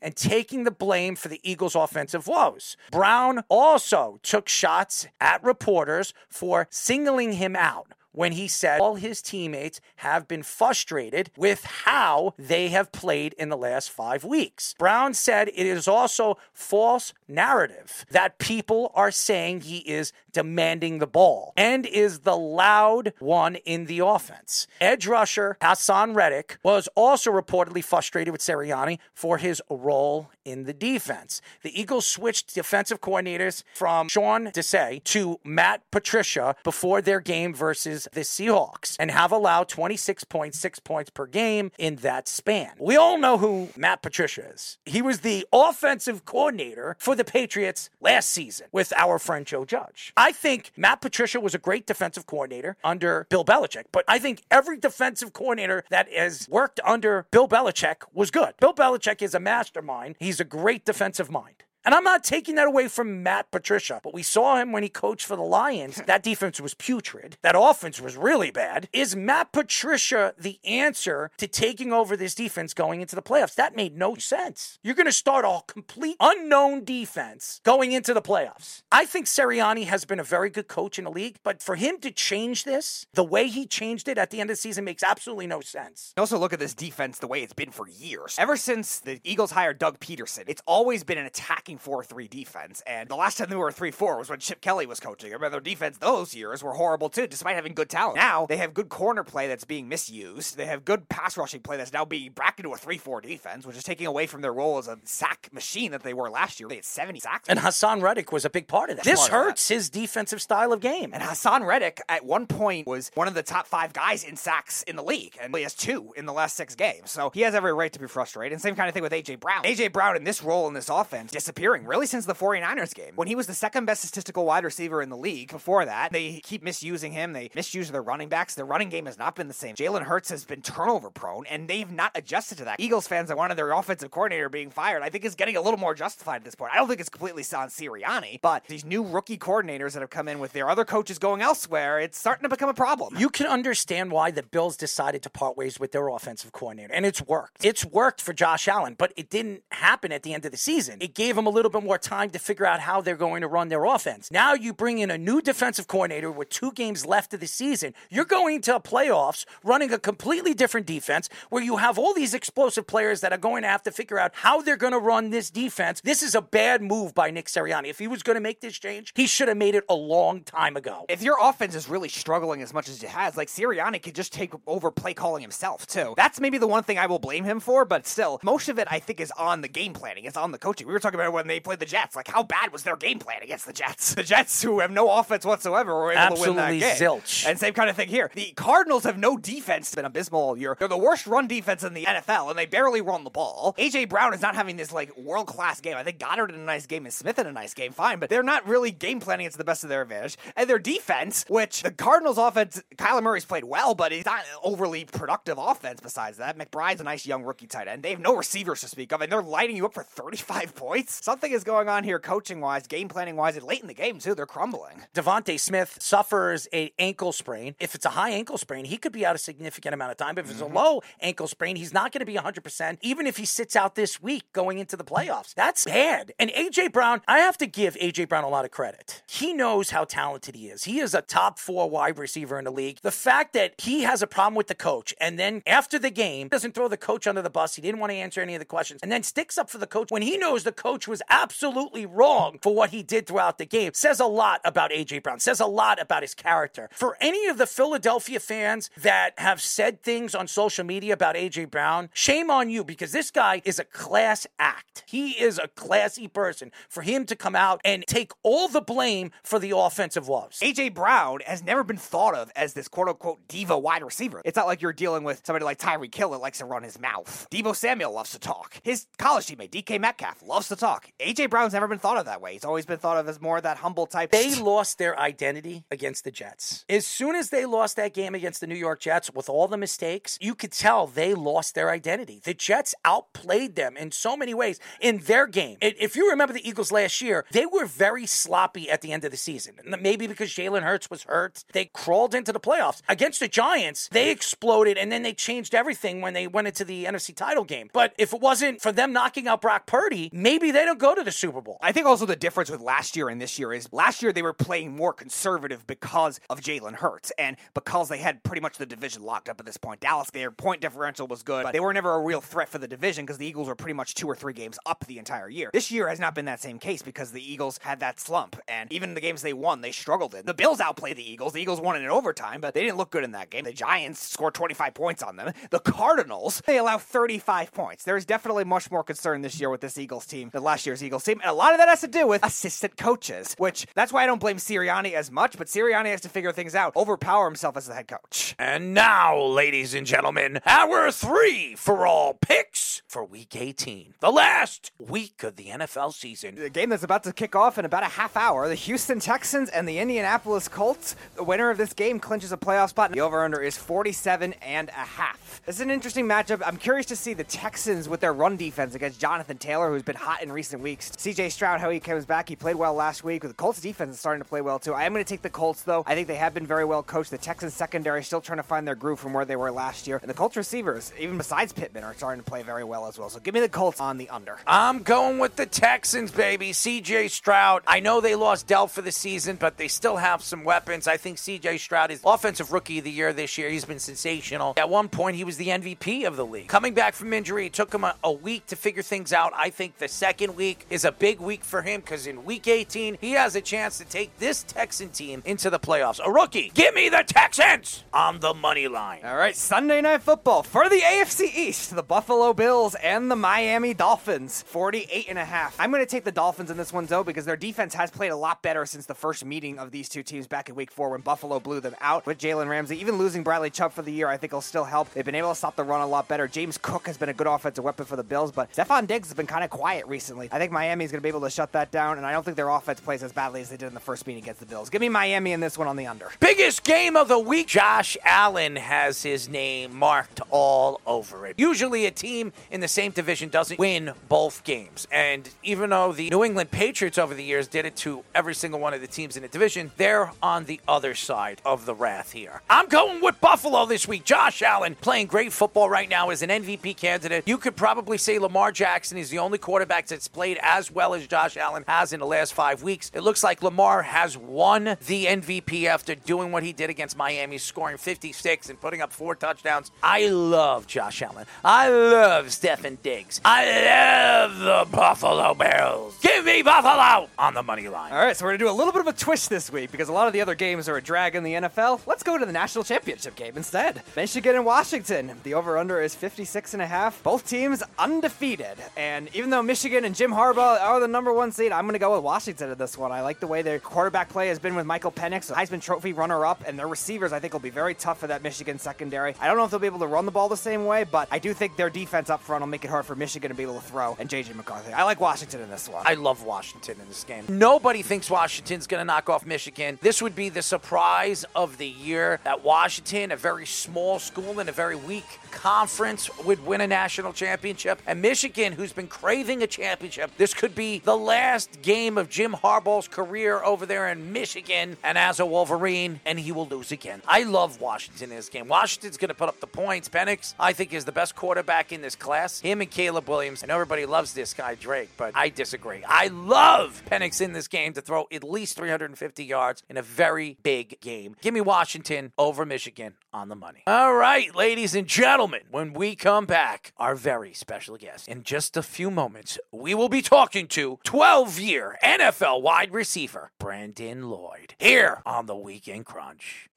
And taking the blame for the Eagles' offensive woes. Brown also took shots at reporters for singling him out when he said all his teammates have been frustrated with how they have played in the last five weeks. Brown said it is also false narrative that people are saying he is demanding the ball and is the loud one in the offense. Edge rusher Haason Reddick was also reportedly frustrated with Sirianni for his role in the defense. The Eagles switched defensive coordinators from Sean Desai to Matt Patricia before their game versus the Seahawks and have allowed 26.6 points per game in that span. We all know who Matt Patricia is. He was the offensive coordinator for the Patriots last season with our friend Joe Judge. I think Matt Patricia was a great defensive coordinator under Bill Belichick, but I think every defensive coordinator that has worked under Bill Belichick was good. Bill Belichick is a mastermind. He's a great defensive mind. And I'm not taking that away from Matt Patricia, but we saw him when he coached for the Lions. That defense was putrid. That offense was really bad. Is Matt Patricia the answer to taking over this defense going into the playoffs? That made no sense. You're going to start a complete unknown defense going into the playoffs. I think Sirianni has been a very good coach in the league, but for him to change this the way he changed it at the end of the season makes absolutely no sense. Also, look at this defense the way it's been for years. Ever since the Eagles hired Doug Pederson, it's always been an attacking 4 3 defense. And the last time they were 3 4 was when Chip Kelly was coaching. them. remember their defense those years were horrible too, despite having good talent. Now, they have good corner play that's being misused. They have good pass rushing play that's now being back into a 3 4 defense, which is taking away from their role as a sack machine that they were last year. They had 70 sacks. And Haason Reddick was a big part of that. This of that. hurts his defensive style of game. And Haason Reddick at one point was one of the top five guys in sacks in the league, and he has two in the last six games. So he has every right to be frustrated. And same kind of thing with AJ Brown. AJ Brown in this role in this offense disappearing really since the 49ers game. When he was the second best statistical wide receiver in the league before that, they keep misusing him. They misuse their running backs. Their running game has not been the same. Jalen Hurts has been turnover prone, and they've not adjusted to that. Eagles fans that wanted their offensive coordinator being fired, I think is getting a little more justified at this point. I don't think it's completely on Sirianni, but these new rookie coordinators that have come in with their other coaches going elsewhere, it's starting to become a problem. You can understand why the Bills decided to part ways with their offensive coordinator, and it's worked. It's worked for Josh Allen, but it didn't happen at the end of the season. It gave him a little bit more time to figure out how they're going to run their offense. Now you bring in a new defensive coordinator with two games left of the season. You're going to playoffs running a completely different defense where you have all these explosive players that are going to have to figure out how they're going to run this defense. This is a bad move by Nick Sirianni. If he was going to make this change, he should have made it a long time ago. If your offense is really struggling as much as it has, like Sirianni could just take over play calling himself too. That's maybe the one thing I will blame him for, but still, most of it I think is on the game planning. It's on the coaching. We were talking about when they played the Jets. Like how bad was their game plan against the Jets? The Jets, who have no offense whatsoever, were able Absolutely to win that game. zilch. And same kind of thing here. The Cardinals have no defense. It's been abysmal all year. They're the worst run defense in the NFL, and they barely run the ball. AJ Brown is not having this like world class game. I think Goedert in a nice game and Smith in a nice game, fine, but they're not really game planning it to the best of their advantage. And their defense, which the Cardinals offense, Kyler Murray's played well, but he's not overly productive offense besides that. McBride's a nice young rookie tight end. They have no receivers to speak of, and they're lighting you up for 35 points. Something is going on here coaching wise, game planning wise, and late in the game too. They're crumbling. DeVonta Smith suffers a ankle sprain. If it's a high ankle sprain, he could be out a significant amount of time. But if it's a mm-hmm. low ankle sprain, he's not going to be 100%, even if he sits out this week going into the playoffs. That's bad. And A.J. Brown, I have to give A.J. Brown a lot of credit. He knows how talented he is. He is a top four wide receiver in the league. The fact that he has a problem with the coach and then after the game doesn't throw the coach under the bus, he didn't want to answer any of the questions, and then sticks up for the coach when he knows the coach was absolutely wrong for what he did throughout the game says a lot about A.J. Brown, says a lot about his character. For any of the Philadelphia fans that have said things on social media about A.J. Brown, shame on you because this guy is a class act. He is a classy person. For him to come out and take all the blame for the offensive woes. AJ Brown has never been thought of as this quote unquote diva wide receiver. It's not like you're dealing with somebody like Tyreek Hill that likes to run his mouth. Deebo Samuel loves to talk. His college teammate, DK Metcalf, loves to talk. AJ Brown's never been thought of that way. He's always been thought of as more of that humble type. They lost their identity against the Jets. As soon as they lost that game against the New York Jets with all the mistakes, you could tell they lost their identity. The Jets outplayed them in so many ways in their game. If you remember the Eagles last year, they were very sloppy at the end of the season. Maybe because Jalen Hurts was hurt, they crawled into the playoffs. Against the Giants, they exploded and then they changed everything when they went into the NFC title game. But if it wasn't for them knocking out Brock Purdy, maybe they go to the Super Bowl. I think also the difference with last year and this year is last year they were playing more conservative because of Jalen Hurts and because they had pretty much the division locked up at this point. Dallas, their point differential was good, but they were never a real threat for the division because the Eagles were pretty much two or three games up the entire year. This year has not been that same case because the Eagles had that slump, and even the games they won, they struggled in. The Bills outplayed the Eagles. The Eagles won it in overtime, but they didn't look good in that game. The Giants scored 25 points on them. The Cardinals, they allow 35 points. There is definitely much more concern this year with this Eagles team than last year's Eagles team, and a lot of that has to do with assistant coaches, which that's why I don't blame Sirianni as much, but Sirianni has to figure things out, overpower himself as the head coach. And now, ladies and gentlemen, our three for all picks for week 18, the last week of the NFL season. The game that's about to kick off in about a half hour, the Houston Texans and the Indianapolis Colts. The winner of this game clinches a playoff spot. The over-under is 47 and a half. This is an interesting matchup. I'm curious to see the Texans with their run defense against Jonathan Taylor, who's been hot in recent weeks. CJ Stroud, how he comes back. He played well last week. With The Colts defense is starting to play well too. I am going to take the Colts though. I think they have been very well coached. The Texans secondary still trying to find their groove from where they were last year. And the Colts receivers, even besides Pittman, are starting to play very well as well. So give me the Colts on the under. I'm going with the Texans, baby. CJ Stroud. I know they lost Dell for the season, but they still have some weapons. I think CJ Stroud is offensive rookie of the year this year. He's been sensational. At one point, he was the MVP of the league. Coming back from injury, it took him a, a week to figure things out. I think the second week is a big week for him because in week 18, he has a chance to take this Texan team into the playoffs. A rookie. Give me the Texans on the money line. All right, Sunday night football for the AFC East, the Buffalo Bills and the Miami Dolphins, 48 and a half. I'm going to take the Dolphins in this one though because their defense has played a lot better since the first meeting of these two teams back in week 4 when Buffalo blew them out with Jalen Ramsey. Even losing Bradley Chubb for the year, I think will still help. They've been able to stop the run a lot better. James Cook has been a good offensive weapon for the Bills, but Stefon Diggs has been kind of quiet recently. I think Miami's going to be able to shut that down and I don't think their offense plays as badly as they did in the first meeting against the Bills. Give me Miami in this one on the under. Biggest game of the week. Josh Allen has his name marked all over it. Usually, a team in the same division doesn't win both games. And even though the New England Patriots over the years did it to every single one of the teams in the division, they're on the other side of the wrath here. I'm going with Buffalo this week. Josh Allen playing great football right now as an MVP candidate. You could probably say Lamar Jackson is the only quarterback that's played played as well as Josh Allen has in the last five weeks. It looks like Lamar has won the MVP after doing what he did against Miami, scoring 56 and putting up four touchdowns. I love Josh Allen. I love Stefon Diggs. I love the Buffalo Bills. Give me Buffalo on the money line. All right, so we're going to do a little bit of a twist this week because a lot of the other games are a drag in the NFL. Let's go to the national championship game instead. Michigan and Washington. The over-under is 56 and a half. Both teams undefeated. And even though Michigan and Jim Harbaugh are the number one seed, I'm going to go with Washington in this one. I like the way their quarterback play has been with Michael Penix, Heisman Trophy runner-up, and their receivers I think will be very tough for that Michigan secondary. I don't know if they'll be able to run the ball the same way, but I do think their defense up front will make it hard for Michigan to be able to throw and JJ McCarthy. I like Washington in this one. I love Washington in this game. Nobody thinks Washington's going to knock off Michigan. This would be the surprise of the year that Washington, a very small school in a very weak conference, would win a national championship. And Michigan, who's been craving a championship, this could be the last game of Jim Harbaugh's career over there in Michigan and as a Wolverine, and he will lose again. I love Washington in this game. Washington's going to put up the points. Penix, I think, is the best quarterback in this class. Him and Caleb Williams. Know everybody loves this guy, Drake, but I disagree. I love Penix in this game to throw at least 350 yards in a very big game. Give me Washington over Michigan on the money. All right, ladies and gentlemen, when we come back, our very special guest. In just a few moments, we will be talking to 12 year NFL wide receiver Brandon Lloyd here on the Weekend Crunch.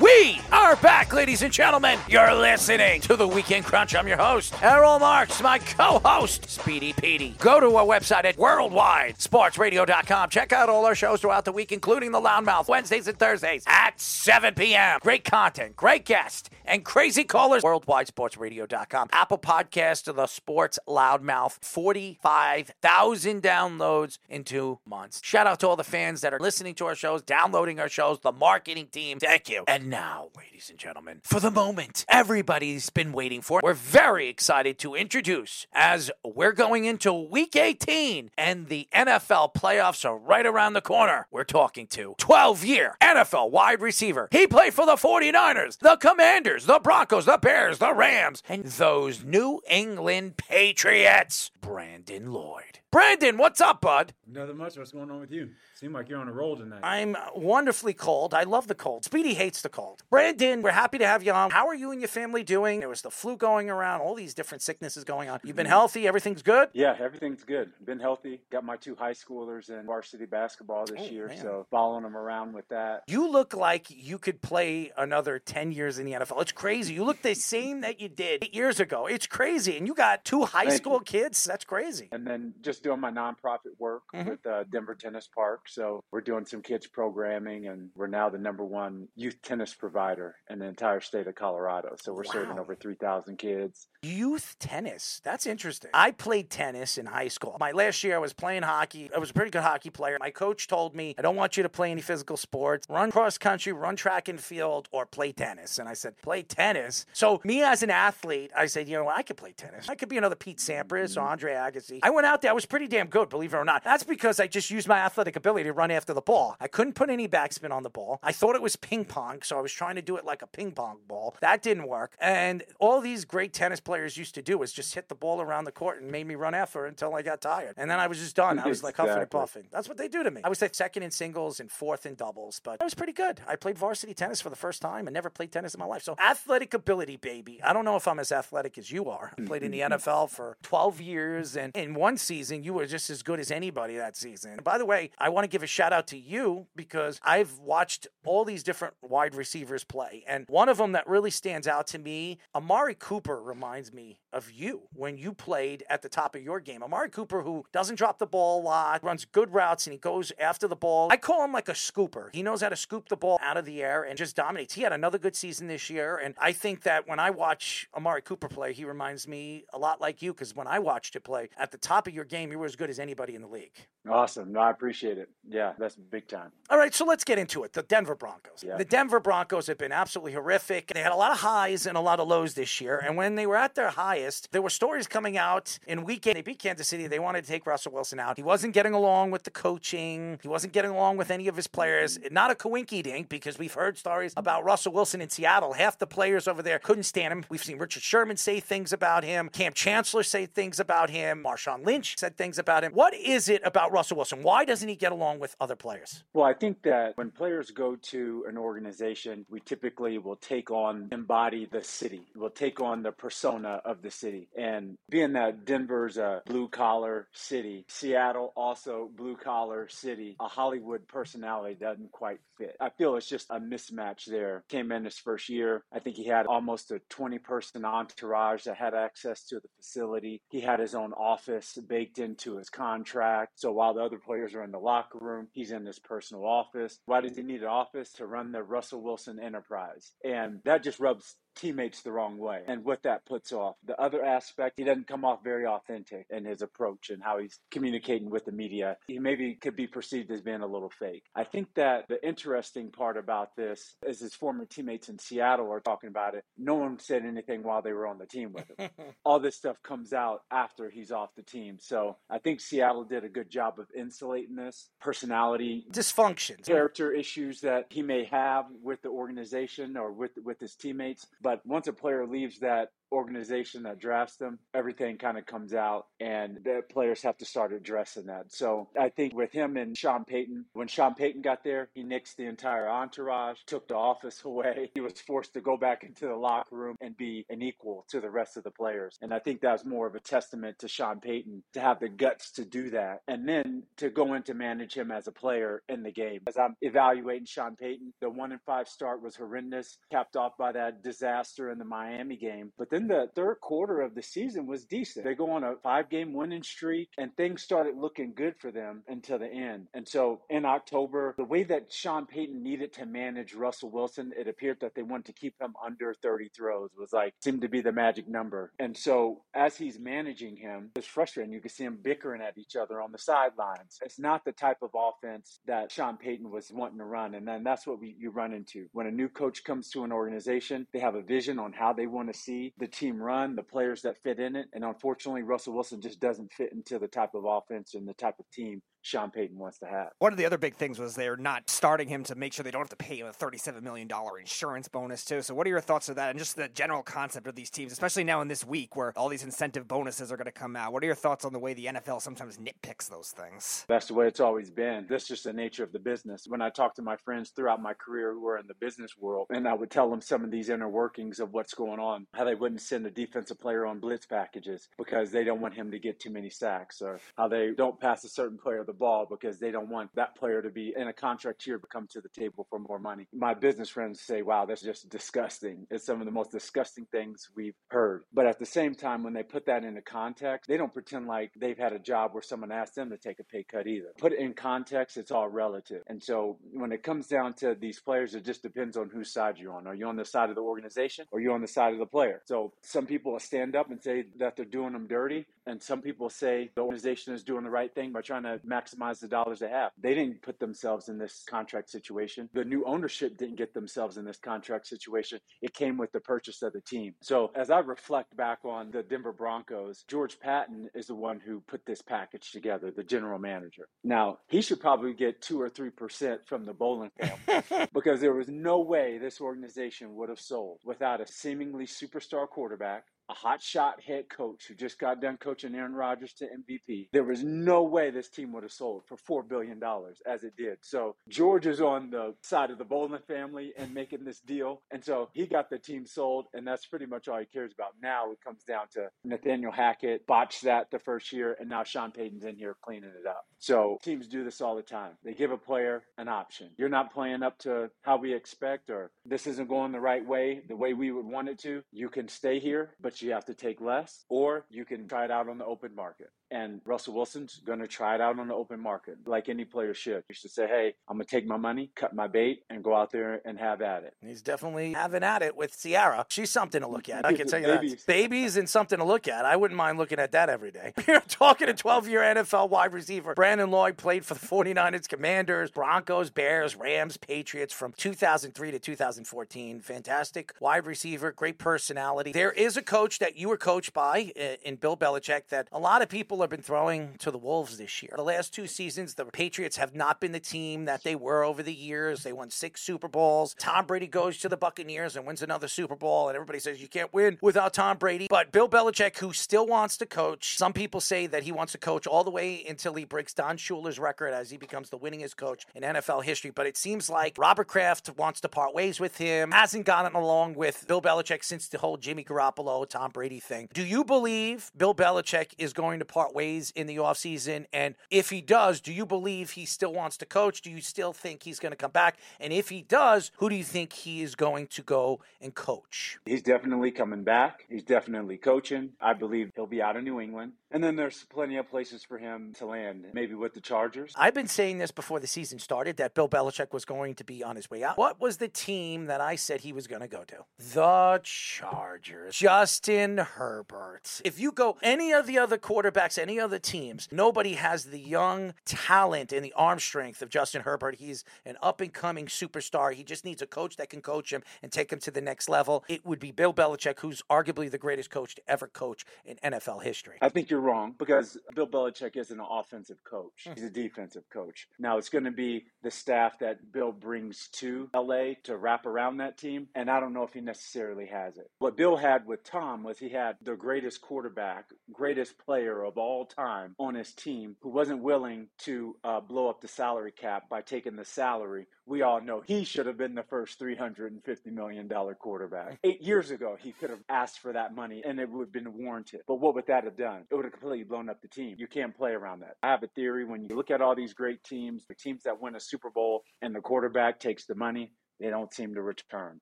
We are back, ladies and gentlemen. You're listening to the Weekend Crunch. I'm your host, Errol Marks, my co-host, Speedy Petey. Go to our website at worldwidesportsradio.com. Check out all our shows throughout the week, including the Loudmouth Wednesdays and Thursdays at 7 p.m. Great content, great guests, and crazy callers. Worldwidesportsradio.com. Apple Podcast of the Sports Loudmouth. 45,000 downloads in two months. Shout out to all the fans that are listening to our shows, downloading our shows, the marketing team. Thank you. And now, ladies and gentlemen, for the moment everybody's been waiting for, we're very excited to introduce as we're going into week 18 and the NFL playoffs are right around the corner. We're talking to 12 year NFL wide receiver. He played for the 49ers, the Commanders, the Broncos, the Bears, the Rams, and those New England Patriots. Brandon Lloyd. Brandon, what's up, bud? Nothing much. What's going on with you? Seem like you're on a roll tonight. I'm wonderfully cold. I love the cold. Speedy hates the cold. Brandon, we're happy to have you on. How are you and your family doing? There was the flu going around, all these different sicknesses going on. You've been mm-hmm. healthy. Everything's good. yeah, everything's good. Been healthy. Got my two high schoolers in varsity basketball this Oh, year, man. so following them around with that. You look like you could play another 10 years in the NFL. It's crazy. You look the same that you did eight years ago. It's crazy. And you got two high Thank school kids. That's crazy. And then just doing my nonprofit work Mhm. with uh, Denver Tennis Park. So we're doing some kids programming, and we're now the number one youth tennis provider in the entire state of Colorado. So we're serving over 3,000 kids. Youth tennis. That's interesting. I played tennis in high school. My last year, I was playing hockey. I was a pretty good hockey player. My coach told me, I don't want you to play any physical sports. Run cross country, run track and field, or play tennis. And I said, play tennis. So, me as an athlete, I said, you know what? I could play tennis. I could be another Pete Sampras or Andre Agassi. I went out there. I was pretty damn good, believe it or not. That's because I just used my athletic ability to run after the ball. I couldn't put any backspin on the ball. I thought it was ping pong, so I was trying to do it like a ping pong ball. That didn't work. And all these great tennis players used to do was just hit the ball around the court and made me run after it until I got tired. And then I was just done. I was like huffing and puffing. That's what they do to me. I was like second in singles and fourth in doubles, but I was pretty good. I played varsity tennis for the first time and never played tennis in my life. So athletic ability, baby. I don't know if I'm as athletic as you are. I played in the mm-hmm. NFL for 12 years, and in one season, you were just as good as anybody that season. By the way, I want to give a shout out to you because I've watched all these different wide receivers play, and one of them that really stands out to me, Amari Cooper reminds me of you when you played at the top of your game. Amari Cooper, who doesn't drop the ball a lot, runs good routes, and he goes after the ball. I call him like a scooper. He knows how to scoop the ball out of the air and just dominates. He had another good season this year, and I think that when I watch Amari Cooper play, he reminds me a lot like you because when I watched you play at the top of your game you were as good as anybody in the league. Awesome. No, I appreciate it. Yeah, that's big time. All right, so let's get into it. The Denver Broncos. Yeah. The Denver Broncos have been absolutely horrific. They had a lot of highs and a lot of lows this year. And when they were at their highest, there were stories coming out in weekend. They beat Kansas City. They wanted to take Russell Wilson out. He wasn't getting along with the coaching. He wasn't getting along with any of his players. Not a coinky dink because we've heard stories about Russell Wilson in Seattle. Half the players over there couldn't stand him. We've seen Richard Sherman say things about him. Kam Chancellor say things about him. Marshawn Lynch said things about him. What is it about Russell Wilson? Why doesn't he get along with other players? Well, I think that when players go to an organization, we typically will take on, embody the city. We'll take on the persona of the city. And being that Denver's a blue collar city, Seattle also blue collar city, a Hollywood personality doesn't quite fit. I feel it's just a mismatch there. Came in his first year. I think he had almost a 20 person entourage that had access to the facility. He had his own office baked into his contract. So while the other players are in the locker room, he's in his personal office. Why does he need an office? To run the Russell Wilson enterprise. And that just rubs teammates the wrong way and what that puts off. The other aspect, he doesn't come off very authentic in his approach and how he's communicating with the media. He maybe could be perceived as being a little fake. I think that the interesting part about this is his former teammates in Seattle are talking about it. No one said anything while they were on the team with him. All this stuff comes out after he's off the team. So I think Seattle did a good job of insulating this personality Dysfunctions. character issues that he may have with the organization or with with his teammates. But once a player leaves that organization that drafts them, everything kind of comes out and the players have to start addressing that. So I think with him and Sean Payton, when Sean Payton got there, he nixed the entire entourage, took the office away. He was forced to go back into the locker room and be an equal to the rest of the players. And I think that was more of a testament to Sean Payton to have the guts to do that and then to go in to manage him as a player in the game. As I'm evaluating Sean Payton, the one and five start was horrendous, capped off by that disaster in the Miami game. But then the third quarter of the season was decent. They go on a five game winning streak and things started looking good for them until the end. And so in October, the way that Sean Payton needed to manage Russell Wilson, it appeared that they wanted to keep him under 30 throws was like seemed to be the magic number. And so as he's managing him, it's frustrating. You can see him bickering at each other on the sidelines. It's not the type of offense that Sean Payton was wanting to run. And then that's what we, you run into. When a new coach comes to an organization, they have a vision on how they want to see the team run, the players that fit in it. And unfortunately, Russell Wilson just doesn't fit into the type of offense and the type of team Sean Payton wants to have. One of the other big things was they're not starting him to make sure they don't have to pay him a $37 million insurance bonus, too. So, what are your thoughts of that and just the general concept of these teams, especially now in this week where all these incentive bonuses are going to come out? What are your thoughts on the way the NFL sometimes nitpicks those things? That's the way it's always been. That's just the nature of the business. When I talk to my friends throughout my career who are in the business world, and I would tell them some of these inner workings of what's going on, how they wouldn't send a defensive player on blitz packages because they don't want him to get too many sacks, or how they don't pass a certain player the ball because they don't want that player to be in a contract year to come to the table for more money. My business friends say, wow, that's just disgusting. It's some of the most disgusting things we've heard. But at the same time, when they put that into context, they don't pretend like they've had a job where someone asked them to take a pay cut either. Put it in context, it's all relative. And so when it comes down to these players, it just depends on whose side you're on. Are you on the side of the organization or are you on the side of the player? So some people will stand up and say that they're doing them dirty. And some people say the organization is doing the right thing by trying to maximize the dollars they have. They didn't put themselves in this contract situation. The new ownership didn't get themselves in this contract situation. It came with the purchase of the team. So as I reflect back on the Denver Broncos, George Paton is the one who put this package together, the general manager. Now, he should probably get two or 3% from the Bowlen family because there was no way this organization would have sold without a seemingly superstar quarterback, a hot shot head coach who just got done coaching Aaron Rodgers to MVP. There was no way this team would have sold for $4 billion as it did. So George is on the side of the Bowlen family and making this deal. And so he got the team sold, and that's pretty much all he cares about. Now it comes down to Nathaniel Hackett botched that the first year, and now Sean Payton's in here cleaning it up. So teams do this all the time. They give a player an option. You're not playing up to how we expect, or this isn't going the right way, the way we would want it to. You can stay here, but you have to take less, or you can try it out on the open market. And Russell Wilson's going to try it out on the open market, like any player should. You should say, hey, I'm going to take my money, cut my bait, and go out there and have at it. He's definitely having at it with Ciara. She's something to look at. I can tell you Babies. that. Babies and something to look at. I wouldn't mind looking at that every day. We're talking a 12 year NFL wide receiver. Brandon Lloyd played for the 49ers, Commanders, Broncos, Bears, Rams, Patriots from 2003 to 2014. Fantastic wide receiver, great personality. There is a coach that you were coached by in Bill Belichick that a lot of people have been throwing to the Wolves this year. The last two seasons, the Patriots have not been the team that they were over the years. They won six Super Bowls. Tom Brady goes to the Buccaneers and wins another Super Bowl, and everybody says you can't win without Tom Brady. But Bill Belichick, who still wants to coach, some people say that he wants to coach all the way until he breaks Don Shula's record as he becomes the winningest coach in NFL history. But it seems like Robert Kraft wants to part ways with him, hasn't gotten along with Bill Belichick since the whole Jimmy Garoppolo, Tom Brady thing. Do you believe Bill Belichick is going to part ways in the offseason? And if he does, do you believe he still wants to coach? Do you still think he's going to come back? And if he does, who do you think he is going to go and coach? He's definitely coming back. He's definitely coaching. I believe he'll be out of New England. And then there's plenty of places for him to land, maybe with the Chargers. I've been saying this before the season started that Bill Belichick was going to be on his way out. What was the team that I said he was going to go to? The Chargers. Justin Herbert. If you go any of the other quarterbacks, any other teams, nobody has the young talent and the arm strength of Justin Herbert. He's an up and coming superstar. He just needs a coach that can coach him and take him to the next level. It would be Bill Belichick, who's arguably the greatest coach to ever coach in NFL history. I think you're wrong because Bill Belichick isn't an offensive coach. Mm. He's a defensive coach. Now, it's going to be the staff that Bill brings to LA to wrap around that team. And I don't know if he necessarily has it. What Bill had with Tom was he had the greatest quarterback, greatest player of all time on his team who wasn't willing to uh, blow up the salary cap by taking the salary. We all know he should have been the first $350 million quarterback. Eight years ago, he could have asked for that money and it would have been warranted. But what would that have done? It would have completely blown up the team. You can't play around that. I have a theory when you look at all these great teams, the teams that win a Super Bowl and the quarterback takes the money, they don't seem to return.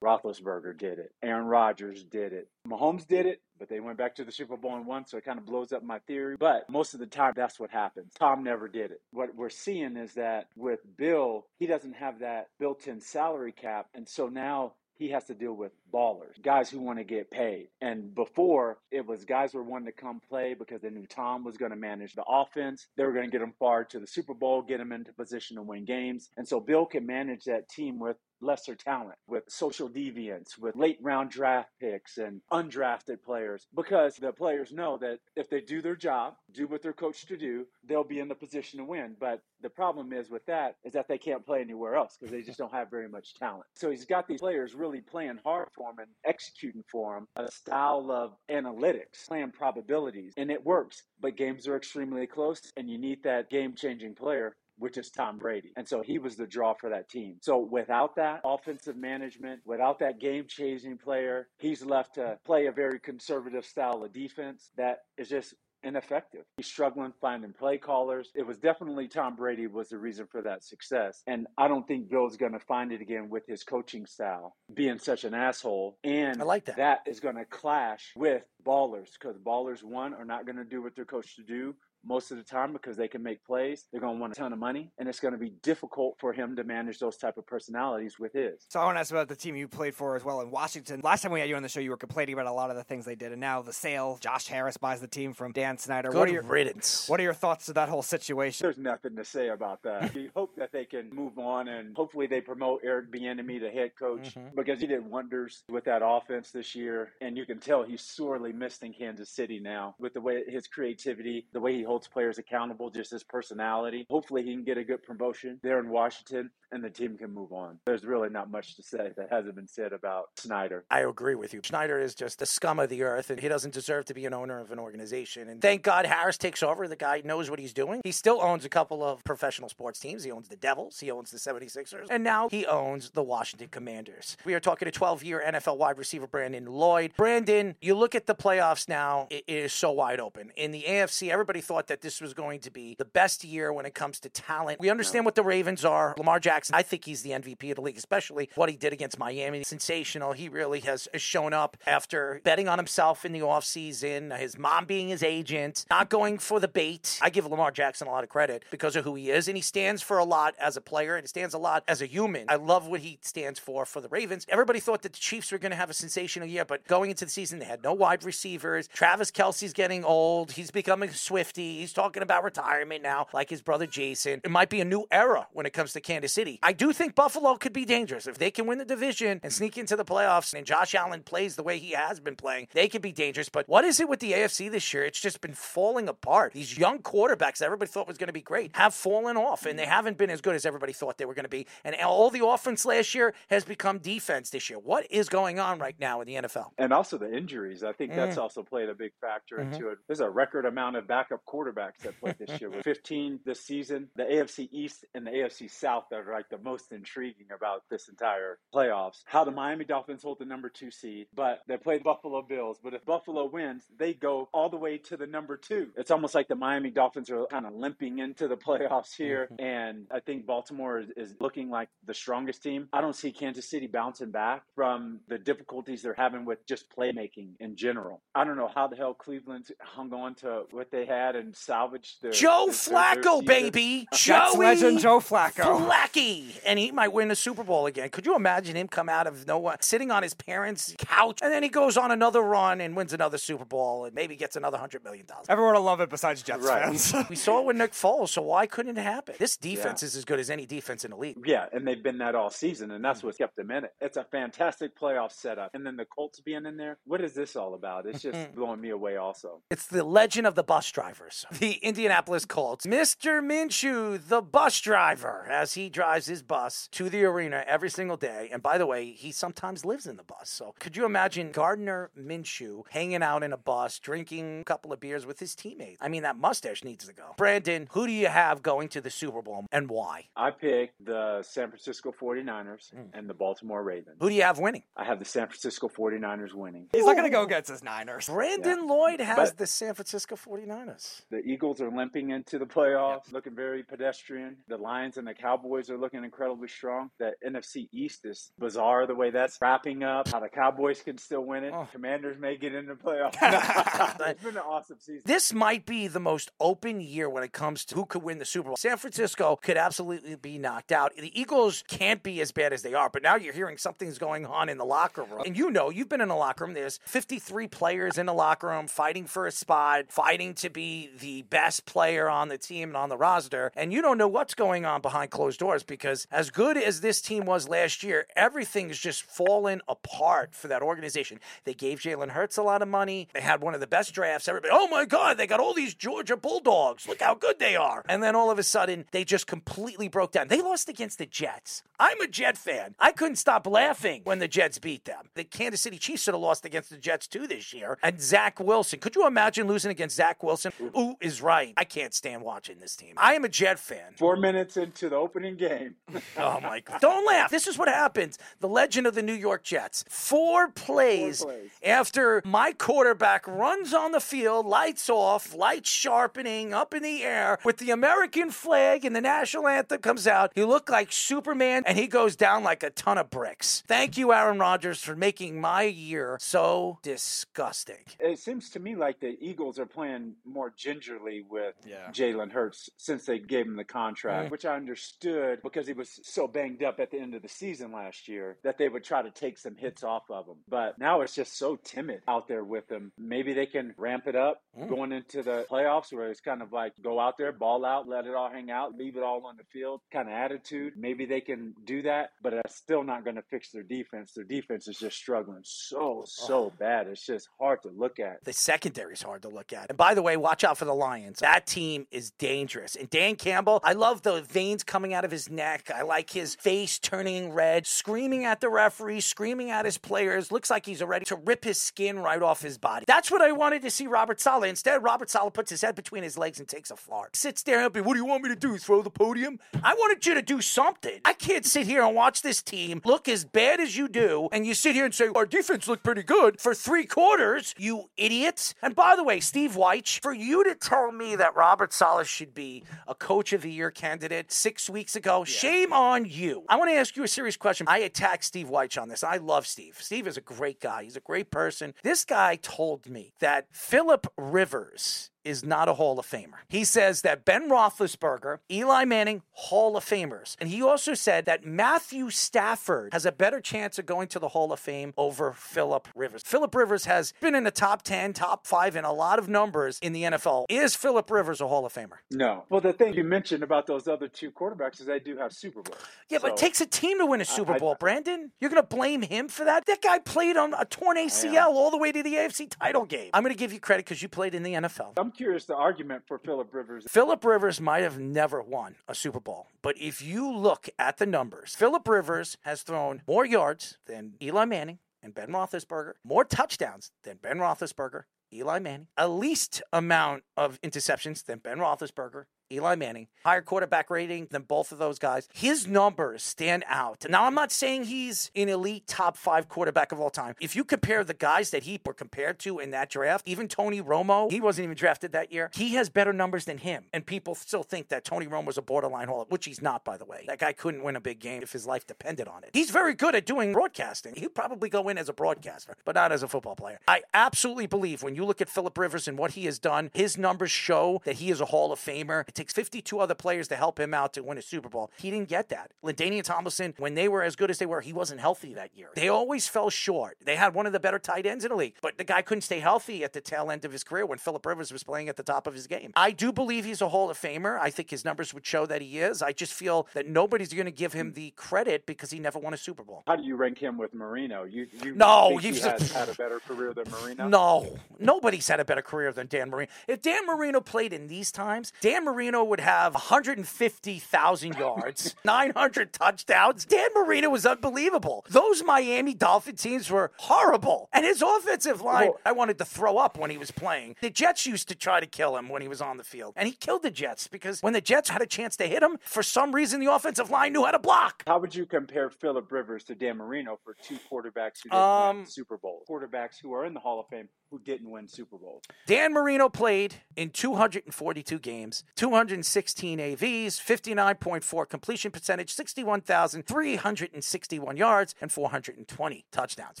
Roethlisberger did it. Aaron Rodgers did it. Mahomes did it, but they went back to the Super Bowl and won, so it kind of blows up my theory. But most of the time, that's what happens. Tom never did it. What we're seeing is that with Bill, he doesn't have that built in salary cap. And so now he has to deal with ballers, guys who want to get paid. And before, it was guys were wanting to come play because they knew Tom was going to manage the offense. They were going to get them far to the Super Bowl, get them into position to win games. And so Bill can manage that team with lesser talent, with social deviance, with late round draft picks and undrafted players, because the players know that if they do their job, do what they're coached to do, they'll be in the position to win. But the problem is with that is that they can't play anywhere else because they just don't have very much talent. So he's got these players really playing hard for him and executing for him a style of analytics, playing probabilities, and it works. But games are extremely close, and you need that game changing player which is Tom Brady. And so he was the draw for that team. So without that offensive management, without that game changing player, he's left to play a very conservative style of defense that is just ineffective. He's struggling finding play callers. It was definitely Tom Brady was the reason for that success. And I don't think Bill's going to find it again with his coaching style being such an asshole. And I like that. That is going to clash with ballers because ballers one are not going to do what they're coached to do most of the time because they can make plays. They're going to want a ton of money, and it's going to be difficult for him to manage those type of personalities with his. So I want to ask about the team you played for as well in Washington. Last time we had you on the show, you were complaining about a lot of the things they did, and now the sale. Josh Harris buys the team from Dan Snyder. Good what are your riddance. What are your thoughts to that whole situation? There's nothing to say about that. we hope that they can move on, and hopefully they promote Eric Bieniemy to head coach Mhm. because he did wonders with that offense this year, and you can tell he's sorely missed in Kansas City now with the way his creativity, the way he holds players accountable, just his personality. Hopefully he can get a good promotion there in Washington, and the team can move on. There's really not much to say that hasn't been said about Snyder. I agree with you. Schneider is just the scum of the earth, and he doesn't deserve to be an owner of an organization. And thank God Harris takes over. The guy knows what he's doing. He still owns a couple of professional sports teams. He owns the Devils, he owns the 76ers, and now he owns the Washington Commanders. We are talking a 12 year NFL wide receiver, Brandon Lloyd. Brandon, you look at the playoffs now, it is so wide open. In the AFC, everybody thought thought that this was going to be the best year when it comes to talent. We understand what the Ravens are. Lamar Jackson, I think he's the MVP of the league, especially what he did against Miami. Sensational. He really has shown up after betting on himself in the offseason, his mom being his agent, not going for the bait. I give Lamar Jackson a lot of credit because of who he is, and he stands for a lot as a player and he stands a lot as a human. I love what he stands for for the Ravens. Everybody thought that the Chiefs were going to have a sensational year, but going into the season, they had no wide receivers. Travis Kelce's getting old. He's becoming Swifty. He's talking about retirement now, like his brother Jason. It might be a new era when it comes to Kansas City. I do think Buffalo could be dangerous. If they can win the division and sneak into the playoffs and Josh Allen plays the way he has been playing, they could be dangerous. But what is it with the AFC this year? It's just been falling apart. These young quarterbacks that everybody thought was going to be great have fallen off, and they haven't been as good as everybody thought they were going to be. And all the offense last year has become defense this year. What is going on right now in the NFL? And also the injuries. I think that's Mm. also played a big factor Mhm. into it. There's a record amount of backup quarterbacks that played this year. With 15 this season, the AFC East and the AFC South that are like the most intriguing about this entire playoffs. How the Miami Dolphins hold the number two seed, but they play the Buffalo Bills. But if Buffalo wins, they go all the way to the number two. It's almost like the Miami Dolphins are kind of limping into the playoffs here. Mm-hmm. And I think Baltimore is, is looking like the strongest team. I don't see Kansas City bouncing back from the difficulties they're having with just playmaking in general. I don't know how the hell Cleveland hung on to what they had and salvaged their Joe their- their- their Flacco, baby. Jets Joey legend Joe Flacco. Flacky. And he might win the Super Bowl again. Could you imagine him come out of nowhere, sitting on his parents' couch, and then he goes on another run and wins another Super Bowl and maybe gets another $100 million? Everyone will love it besides Jets Right. fans. We saw it with Nick Foles, so why couldn't it happen? This defense is as good as any defense in the league. Yeah, and they've been that all season, and that's hmm. what's kept them in it. It's a fantastic playoff setup. And then the Colts being in there, what is this all about? It's just hmm. blowing me away, also. It's the legend of the bus drivers, the Indianapolis Colts. Mr. Minshew, the bus driver, as he drives his bus to the arena every single day. And by the way, he sometimes lives in the bus. So could you imagine Gardner Minshew hanging out in a bus, drinking a couple of beers with his teammates? I mean, that mustache needs to go. Brandon, who do you have going to the Super Bowl and why? I picked the San Francisco 49ers hmm. and the Baltimore Ravens. Who do you have winning? I have the San Francisco 49ers winning. He's not going to go against his Niners. Brandon Lloyd has But- the San Francisco 49ers. The Eagles are limping into the playoffs, looking very pedestrian. The Lions and the Cowboys are looking incredibly strong. The NFC East is bizarre the way that's wrapping up. How the Cowboys can still win it. Oh. Commanders may get into the playoffs. it's been an awesome season. This might be the most open year when it comes to who could win the Super Bowl. San Francisco could absolutely be knocked out. The Eagles can't be as bad as they are, but now you're hearing something's going on in the locker room. And you know, you've been in a locker room. There's 53 players in the locker room fighting for a spot, fighting to be the best player on the team and on the roster. And you don't know what's going on behind closed doors because as good as this team was last year, everything's just fallen apart for that organization. They gave Jalen Hurts a lot of money. They had one of the best drafts. Everybody, oh my God, they got all these Georgia Bulldogs. Look how good they are. And then all of a sudden, they just completely broke down. They lost against the Jets. I'm a Jet fan. I couldn't stop laughing when the Jets beat them. The Kansas City Chiefs should have lost against the Jets too this year. And Zach Wilson. Could you imagine losing against Zach Wilson? Ooh is right. I can't stand watching this team. I am a Jet fan. Four minutes into the opening game. Oh my God. Don't laugh. This is what happens. The legend of the New York Jets. Four plays, Four plays. after my quarterback runs on the field, lights off, lights sharpening up in the air with the American flag and the national anthem comes out. He looked like Superman and he goes down like a ton of bricks. Thank you, Aaron Rodgers, for making my year so disgusting. It seems to me like the Eagles are playing more gingerly with Yeah. Jalen Hurts since they gave him the contract, which I understood because he was so banged up at the end of the season last year that they would try to take some hits off of him. But now it's just so timid out there with him. Maybe they can ramp it up hmm. going into the playoffs where it's kind of like go out there, ball out, let it all hang out, leave it all on the field kind of attitude. Maybe they can do that, but that's still not going to fix their defense. Their defense is just struggling so, so oh. bad. It's just hard to look at. The secondary is hard to look at. And by the way, watch out for the Lions. That team is dangerous. And Dan Campbell, I love the veins coming out of his neck. I like his face turning red, screaming at the referee, screaming at his players. Looks like he's ready to rip his skin right off his body. That's what I wanted to see Robert Saleh. Instead, Robert Saleh puts his head between his legs and takes a fart. Sits there and be, what do you want me to do? Throw the podium? I wanted you to do something. I can't sit here and watch this team look as bad as you do, and you sit here and say, our defense looked pretty good for three quarters, you idiots. And by the way, Steve Weich, for you to tell me that Robert Saleh should be a coach of the year candidate six weeks ago, shame on you. I want to ask you a serious question. I attacked Steve Weich on this. I love Steve. Steve is a great guy. He's a great person. This guy told me that Philip Rivers is not a Hall of Famer. He says that Ben Roethlisberger, Eli Manning, Hall of Famers. And he also said that Matthew Stafford has a better chance of going to the Hall of Fame over Philip Rivers. Philip Rivers has been in the top 10, top five in a lot of numbers in the NFL. Is Philip Rivers a Hall of Famer? No. Well, the thing you mentioned about those other two quarterbacks is they do have Super Bowls. Yeah, but it takes a team to win a Super I- Bowl, Brandon. You're going to blame him for that? That guy played on a torn ACL all the way to the AFC title game. I'm going to give you credit because you played in the NFL. I'm curious the argument for Philip Rivers. Philip Rivers might have never won a Super Bowl, but if you look at the numbers, Philip Rivers has thrown more yards than Eli Manning and Ben Roethlisberger, more touchdowns than Ben Roethlisberger, Eli Manning, a least amount of interceptions than Ben Roethlisberger. Eli Manning, higher quarterback rating than both of those guys. His numbers stand out. Now, I'm not saying he's an elite top five quarterback of all time. If you compare the guys that he were compared to in that draft, even Tony Romo, he wasn't even drafted that year. He has better numbers than him. And people still think that Tony Romo was a borderline Hall, which he's not, by the way. That guy couldn't win a big game if his life depended on it. He's very good at doing broadcasting. He'd probably go in as a broadcaster, but not as a football player. I absolutely believe when you look at Philip Rivers and what he has done, his numbers show that he is a Hall of Famer. It takes 52 other players to help him out to win a Super Bowl. He didn't get that. LaDainian Tomlinson, when they were as good as they were, he wasn't healthy that year. They always fell short. They had one of the better tight ends in the league, but the guy couldn't stay healthy at the tail end of his career when Philip Rivers was playing at the top of his game. I do believe he's a Hall of Famer. I think his numbers would show that he is. I just feel that nobody's going to give him the credit because he never won a Super Bowl. How do you rank him with Marino? You, you No, he he's has just- had a better career than Marino? No, nobody's had a better career than Dan Marino. If Dan Marino played in these times, Dan Marino would have 150,000 yards, 900 touchdowns. Dan Marino was unbelievable. Those Miami Dolphin teams were horrible. And his offensive line, Well- I wanted to throw up when he was playing. The Jets used to try to kill him when he was on the field. And he killed the Jets because when the Jets had a chance to hit him, for some reason the offensive line knew how to block. How would you compare Philip Rivers to Dan Marino for two quarterbacks who didn't Um, Super Bowls? Quarterbacks who are in the Hall of Fame who didn't win Super Bowls. Dan Marino played in 242 games, 216 AVs, 59.4 completion percentage, 61,361 yards, and 420 touchdowns.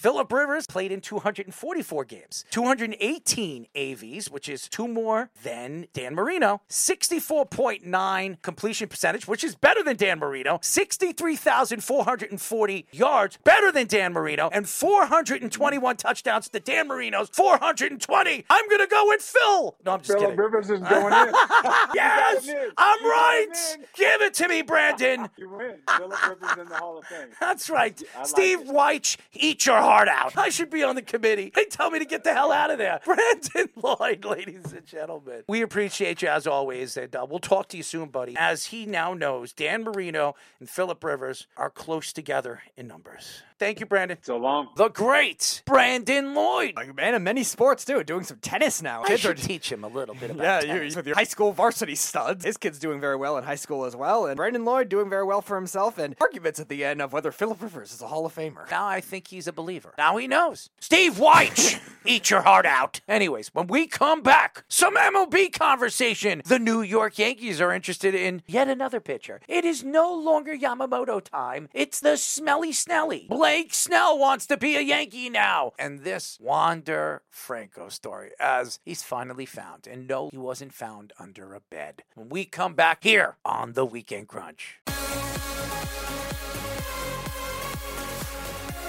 Philip Rivers played in 244 games, 218 AVs, which is two more than Dan Marino, 64.9 completion percentage, which is better than Dan Marino, 63,440 yards, better than Dan Marino, and 421 touchdowns to Dan Marino's 420. I'm going to go with Phil. No, I'm just Philip kidding. Rivers is going in. Yes, You got him in. I'm You right. Give it to me, Brandon. You win. Philip Rivers in the Hall of Fame. That's right. Like Steve it. Weich, eat your heart out. I should be on the committee. They tell me to get the hell out of there. Brandon Lloyd, ladies and gentlemen. We appreciate you as always, and uh, we'll talk to you soon, buddy. As he now knows, Dan Marino and Philip Rivers are close together in numbers. Thank you, Brandon. So long. The great Brandon Lloyd. Like, a man, in many sports too, doing some tennis now. I Kids should are teach him a little bit about yeah, tennis. you with your high school varsity studs. His kid's doing very well in high school as well, and Brandon Lloyd doing very well for himself. And arguments at the end of whether Philip Rivers is a Hall of Famer. Now I think he's a believer. Now he knows. Steve Weich, eat your heart out. Anyways, when we come back, some MLB conversation. The New York Yankees are interested in yet another pitcher. It is no longer Yamamoto time. It's the smelly Snelly. Blake Snell wants to be a Yankee now. And this Wander Franco story, as he's finally found. And no, he wasn't found under a bed. When we come back here on the Weekend Crunch.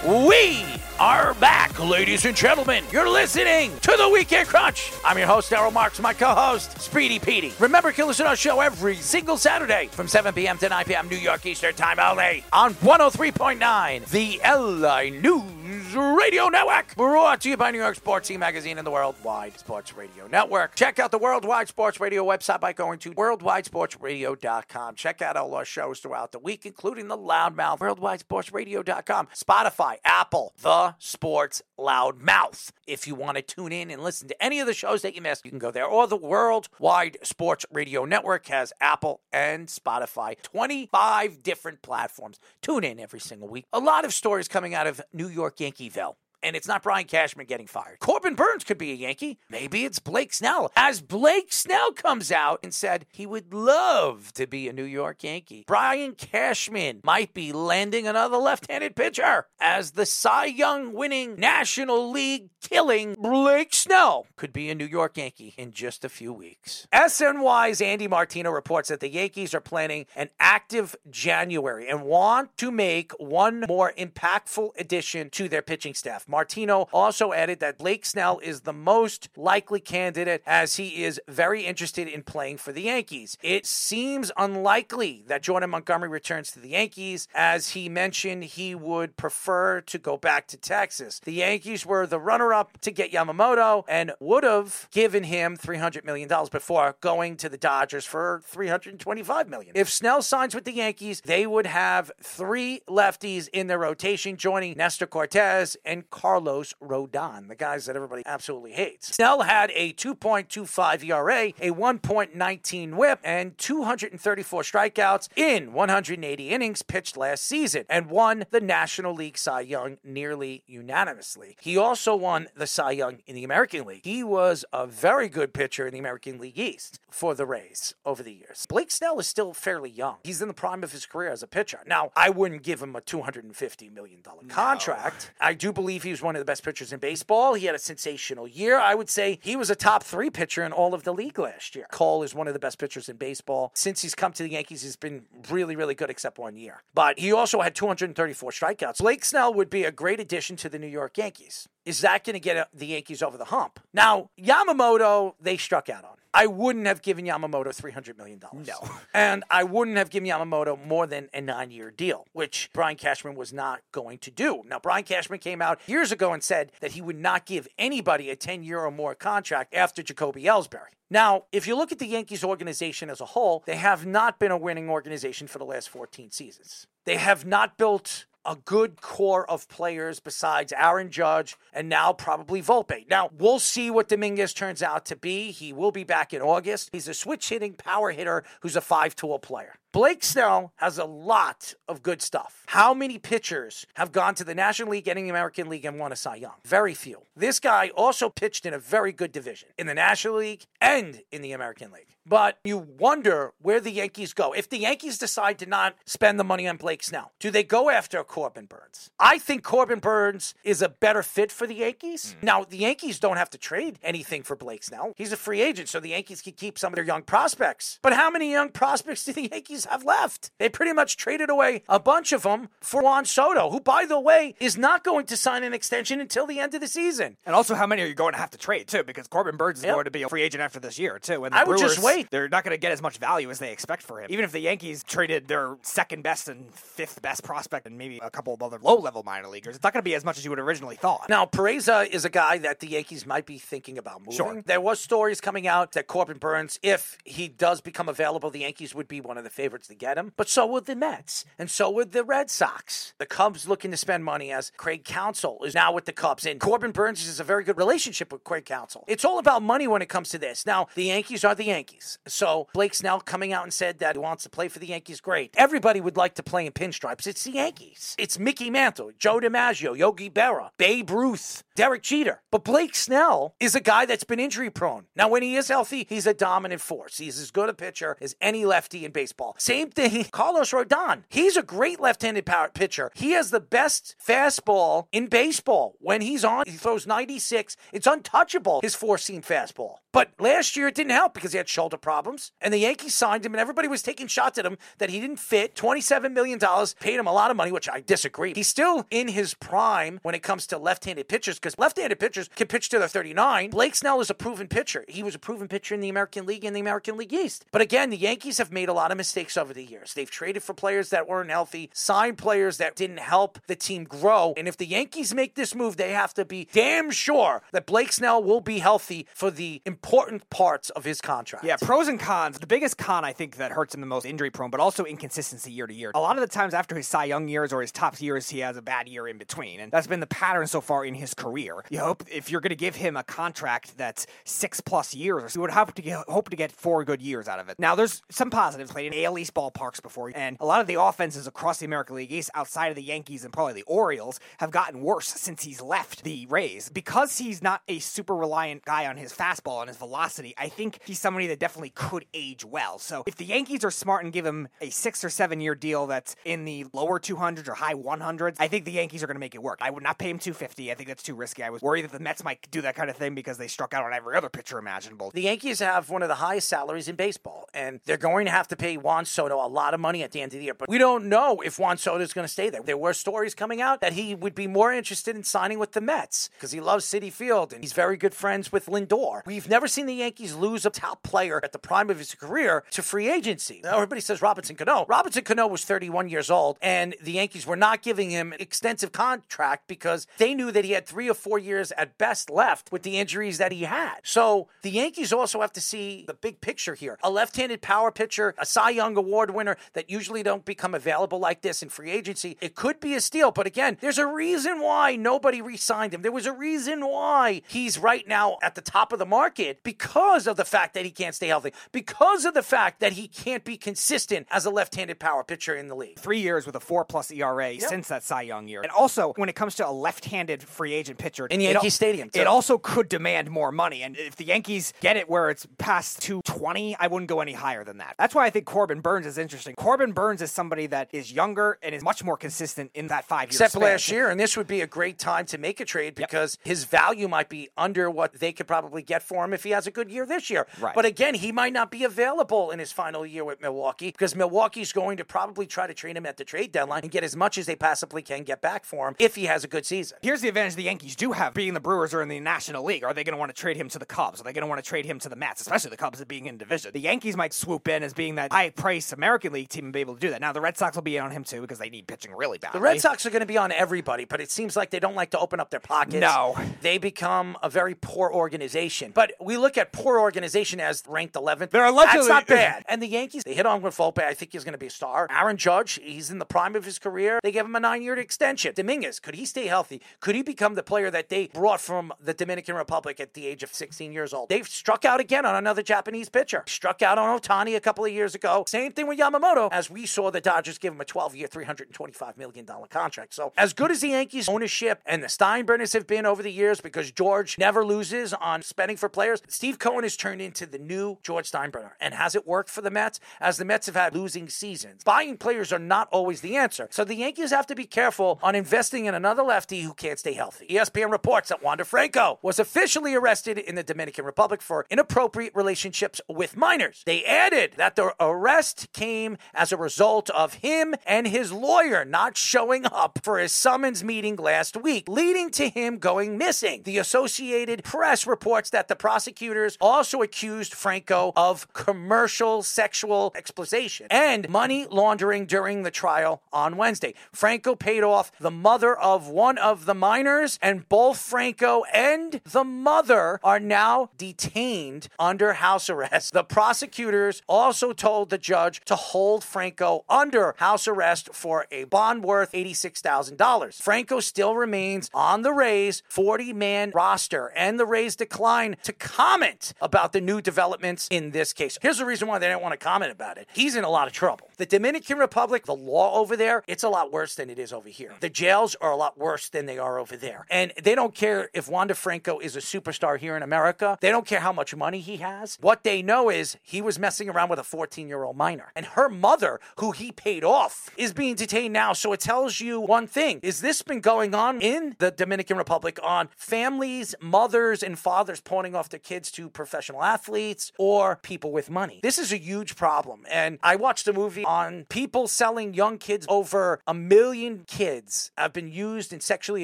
We are back, ladies and gentlemen. You're listening to the Weekend Crunch. I'm your host, Daryl Marks, my co-host, Speedy Petey. Remember, you listen to our show every single Saturday from 7 p.m. to 9 p.m. New York Eastern Time only on 103.9, the LI News Radio Network. Brought to you by New York Sports Team Magazine and the Worldwide Sports Radio Network. Check out the Worldwide Sports Radio website by going to worldwidesportsradio.com. Check out all our shows throughout the week, including the Loudmouth, worldwidesportsradio.com, Spotify, Apple, The Sports Loudmouth. If you want to tune in and listen to any of the shows that you missed, you can go there. Or the Worldwide Sports Radio Network has Apple and Spotify, 25 different platforms. Tune in every single week. A lot of stories coming out of New York Yankeeville and it's not Brian Cashman getting fired. Corbin Burnes could be a Yankee. Maybe it's Blake Snell. As Blake Snell comes out and said he would love to be a New York Yankee, Brian Cashman might be landing another left handed pitcher as the Cy Young winning National League killing Blake Snell could be a New York Yankee in just a few weeks. SNY's Andy Martino reports that the Yankees are planning an active January and want to make one more impactful addition to their pitching staff. Martino also added that Blake Snell is the most likely candidate as he is very interested in playing for the Yankees. It seems unlikely that Jordan Montgomery returns to the Yankees as he mentioned he would prefer to go back to Texas. The Yankees were the runner up to get Yamamoto and would have given him $300 million before going to the Dodgers for 325 million. If Snell signs with the Yankees, they would have three lefties in their rotation, joining Nestor Cortes and Carlos Rodon, the guys that everybody absolutely hates. Snell had a 2.25 ERA, a 1.19 whip, and 234 strikeouts in 180 innings pitched last season and won the National League Cy Young nearly unanimously. He also won the Cy Young in the American League. He was a very good pitcher in the American League East for the Rays over the years. Blake Snell is still fairly young. He's in the prime of his career as a pitcher. Now, I wouldn't give him a $250 million contract. I do believe he was one of the best pitchers in baseball. He had a sensational year. I would say he was a top three pitcher in all of the league last year. Cole is one of the best pitchers in baseball. Since he's come to the Yankees, he's been really, really good except one year. But he also had 234 strikeouts. Blake Snell would be a great addition to the New York Yankees. Is that going to get uh, the Yankees over the hump? Now, Yamamoto, they struck out on. I wouldn't have given Yamamoto $300 million. No. And I wouldn't have given Yamamoto more than a nine year deal, which Brian Cashman was not going to do. Now, Brian Cashman came out years ago and said that he would not give anybody a 10 year or more contract after Jacoby Ellsbury. Now, if you look at the Yankees organization as a whole, they have not been a winning organization for the last 14 seasons. They have not built a good core of players besides Aaron Judge and now probably Volpe. Now, we'll see what Dominguez turns out to be. He will be back in August. He's a switch hitting power hitter who's a five tool player. Blake Snell has a lot of good stuff. How many pitchers have gone to the National League and the American League and won a Cy Young? Very few. This guy also pitched in a very good division in the National League and in the American League. But you wonder where the Yankees go. If the Yankees decide to not spend the money on Blake Snell, do they go after Corbin Burnes? I think Corbin Burnes is a better fit for the Yankees. Hmm. Now, the Yankees don't have to trade anything for Blake Snell. He's a free agent, so the Yankees can keep some of their young prospects. But how many young prospects do the Yankees have left? They pretty much traded away a bunch of them for Juan Soto, who, by the way, is not going to sign an extension until the end of the season. And also, how many are you going to have to trade too? Because Corbin Burnes is Yep. going to be a free agent after this year too. And the I would just Brewers, They're not going to get as much value as they expect for him. Even if the Yankees traded their second best and fifth best prospect and maybe a couple of other low level minor leaguers, it's not going to be as much as you would originally thought. Now, Peraza is a guy that the Yankees might be thinking about moving. Sure. There was stories coming out that Corbin Burnes, if he does become available, the Yankees would be one of the favorites to get him. But so would the Mets, and so would the Red Sox. The Cubs looking to spend money as Craig Counsell is now with the Cubs, and Corbin Burnes has a very good relationship with Craig Counsell. It's all about money when it comes to this. Now, the Yankees are the Yankees. So Blake Snell coming out and said that he wants to play for the Yankees, great. Everybody would like to play in pinstripes. It's the Yankees. It's Mickey Mantle, Joe DiMaggio, Yogi Berra, Babe Ruth, Derek Jeter. But Blake Snell is a guy that's been injury prone. Now, when he is healthy, he's a dominant force. He's as good a pitcher as any lefty in baseball. Same thing, Carlos Rodon. He's a great left-handed power pitcher. He has the best fastball in baseball. When he's on, he throws 96. It's untouchable, his four-seam fastball. But last year it didn't help because he had shoulder problems. And the Yankees signed him, and everybody was taking shots at him that he didn't fit. $27 million, paid him a lot of money, which I disagree. He's still in his prime when it comes to left-handed pitchers because left-handed pitchers can pitch to their 39. Blake Snell is a proven pitcher. He was a proven pitcher in the American League and the American League East. But again, the Yankees have made a lot of mistakes over the years. They've traded for players that weren't healthy, signed players that didn't help the team grow. And if the Yankees make this move, they have to be damn sure that Blake Snell will be healthy for the important parts of his contract. Yeah, pros and cons. The biggest con I think that hurts him the most injury prone, but also inconsistency year to year. A lot of the times after his Cy Young years or his top years, he has a bad year in between. And that's been the pattern so far in his career. You hope if you're going to give him a contract that's six plus years, you would hope to get, hope to get four good years out of it. Now, there's some positives. Played in AL East ballparks before, and a lot of the offenses across the American League East, outside of the Yankees and probably the Orioles, have gotten worse since he's left the Rays. Because he's not a super reliant guy on his fastball and his velocity, I think he's somebody that definitely could age well. So if the Yankees are smart and give him a six or seven year deal that's in the lower 200s or high 100s, I think the Yankees are going to make it work. I would not pay him 250. I think that's too risky. I was worried that the Mets might do that kind of thing because they struck out on every other pitcher imaginable. The Yankees have one of the highest salaries in baseball, and they're going to have to pay Juan Soto a lot of money at the end of the year. But we don't know if Juan Soto is going to stay there. There were stories coming out that he would be more interested in signing with the Mets because he loves Citi Field and he's very good friends with Lindor. We've never seen the Yankees lose a top player at the prime of his career to free agency. Now, everybody says Robinson Cano. Robinson Cano was 31 years old, and the Yankees were not giving him an extensive contract because they knew that he had three or four years at best left with the injuries that he had. So the Yankees also have to see the big picture here. A left-handed power pitcher, a Cy Young Award winner that usually don't become available like this in free agency. It could be a steal, but again, there's a reason why nobody re-signed him. There was a reason why he's right now at the top of the market because of the fact that he can't stay healthy, because of the fact that he can't be consistent as a left-handed power pitcher in the league. Three years with a four plus ERA since that Cy Young year. And also, when it comes to a left handed free agent pitcher In Yankee al- Stadium, too. it also could demand more money. And if the Yankees get it where it's past 220, I wouldn't go any higher than that. That's why I think Corbin Burnes is interesting. Corbin Burnes is somebody that is younger and is much more consistent in that five year Except span. last year, and this would be a great time to make a trade because his value might be under what they could probably get for him if he has a good year this year. Right. But again, he might not be available in his final year with Milwaukee because Milwaukee's going to probably try to trade him at the trade deadline and get as much as they possibly can get back for him if he has a good season. Here's the advantage the Yankees do have being the Brewers are in the National League. Are they going to want to trade him to the Cubs? Are they going to want to trade him to the Mets, especially the Cubs being in division? The Yankees might swoop in as being that high price American League team and be able to do that. Now, the Red Sox will be on him too because they need pitching really badly. The Red Sox are going to be on everybody, but it seems like they don't like to open up their pockets. No. They become a very poor organization. But we look at poor organization as ranked 11th. They're allegedly- That's not bad. And the Yankees, they hit on with I think he's going to be a star. Aaron Judge, he's in the prime of his career. They gave him a nine year extension. Dominguez, could he stay healthy? Could he become the player that they brought from the Dominican Republic at the age of 16 years old? They've struck out again on another Japanese pitcher. Struck out on Ohtani a couple of years ago. Same thing with Yamamoto, as we saw the Dodgers give him a 12 year, $325 million contract. So, as good as the Yankees ownership and the Steinbrenners have been over the years, because George never loses on spending for players, Steve Cohen has turned into the new George Steinbrenner. And has it worked for the Mets? As the Mets have had losing seasons. Buying players are not always the answer. So, the Yankees have to be careful on investing in another lefty who can't stay healthy. ESPN reports that Wander Franco was officially arrested in the Dominican Republic for inappropriate relationships with minors. They added that the arrest came as a result of him and his lawyer not showing up for his summons meeting last week, leading to him going missing. The Associated Press reports that the prosecutors also accused Franco of commercial sexual exploitation and money laundering during the trial on Wednesday. Franco paid off the mother of one of the minors, and both Franco and the mother are now detained under house arrest. The prosecutors also told the judge to hold Franco under house arrest for a bond worth $86,000. Franco still remains on the Rays 40 man roster, and the Rays decline to comment about the new developments in this case. Here's the reason why they didn't want to comment about it. He's in a lot of trouble. The Dominican Republic, the law over there, it's a lot worse than it is over here. The jails are a lot worse than they are over there. And they don't care if Wander Franco is a superstar here in America. They don't care how much money he has. What they know is he was messing around with a 14 year old minor. And her mother, who he paid off, is being detained now. So it tells you one thing. Is this been going on in the Dominican Republic on families, mothers, and fathers pawning off their kids to professional athletes or people with money? This is a huge problem. And I watched a movie on people selling young kids. Over a million kids have been used and sexually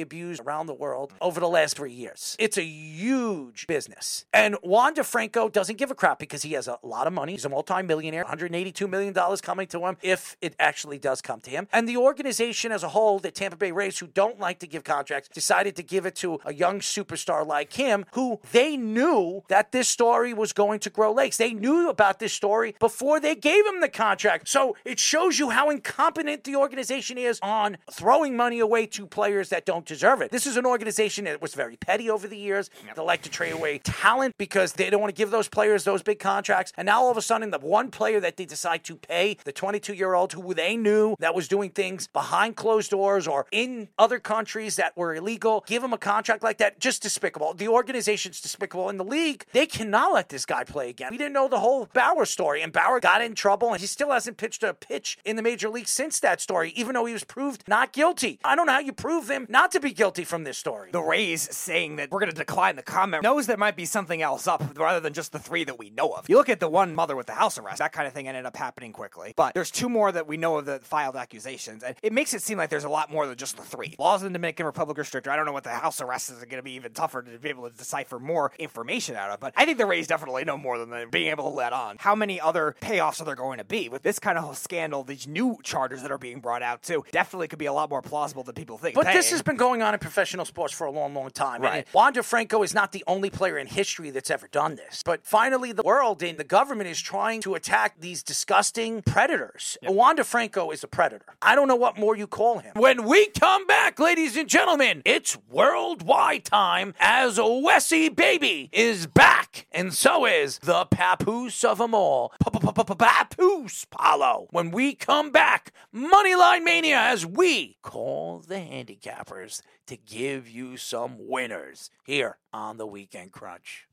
abused around the world over the last three years. It's a huge business. And Wander Franco doesn't give a crap because he has a lot of money. He's a multimillionaire, $182 million coming to him if it actually does come to him. And the organization as a whole, the Tampa Bay Rays, who don't like to give contracts, decided to give it to a young superstar like him who they knew knew that this story was going to grow legs. They knew about this story before they gave him the contract. So it shows you how incompetent the organization is on throwing money away to players that don't deserve it. This is an organization that was very petty over the years. They like to trade away talent because they don't want to give those players those big contracts. And now all of a sudden, the one player that they decide to pay, the 22 year old who they knew that was doing things behind closed doors or in other countries that were illegal, give him a contract like that, just despicable. The organization's despicable. In the league, they cannot let this guy play again. We didn't know the whole Bauer story, and Bauer got in trouble, and he still hasn't pitched a pitch in the major league since that story, even though he was proved not guilty. I don't know how you prove them not to be guilty from this story. The Rays saying that we're going to decline the comment knows there might be something else up rather than just the three that we know of. You look at the one mother with the house arrest, that kind of thing ended up happening quickly. But there's two more that we know of that filed accusations, and it makes it seem like there's a lot more than just the three. Laws in the Dominican Republic are stricter. I don't know what the house arrest is going to be even tougher to be able to decipher more information out of, but I think the Rays definitely know more than they're being able to let on. How many other payoffs are there going to be with this kind of scandal? These new charges that are being brought out too definitely could be a lot more plausible than people think. But this has been going on in professional sports for a long, long time. Right. And Wander Franco is not the only player in history that's ever done this. But finally, the world and the government is trying to attack these disgusting predators. Wander Franco is a predator. I don't know what more you call him. When we come back, ladies and gentlemen, it's worldwide time as Wessie Baby is back. And so is the papoose of them all, Papoose Paulo. When we come back, Moneyline Mania as we call the handicappers to give you some winners here on the Weekend Crunch.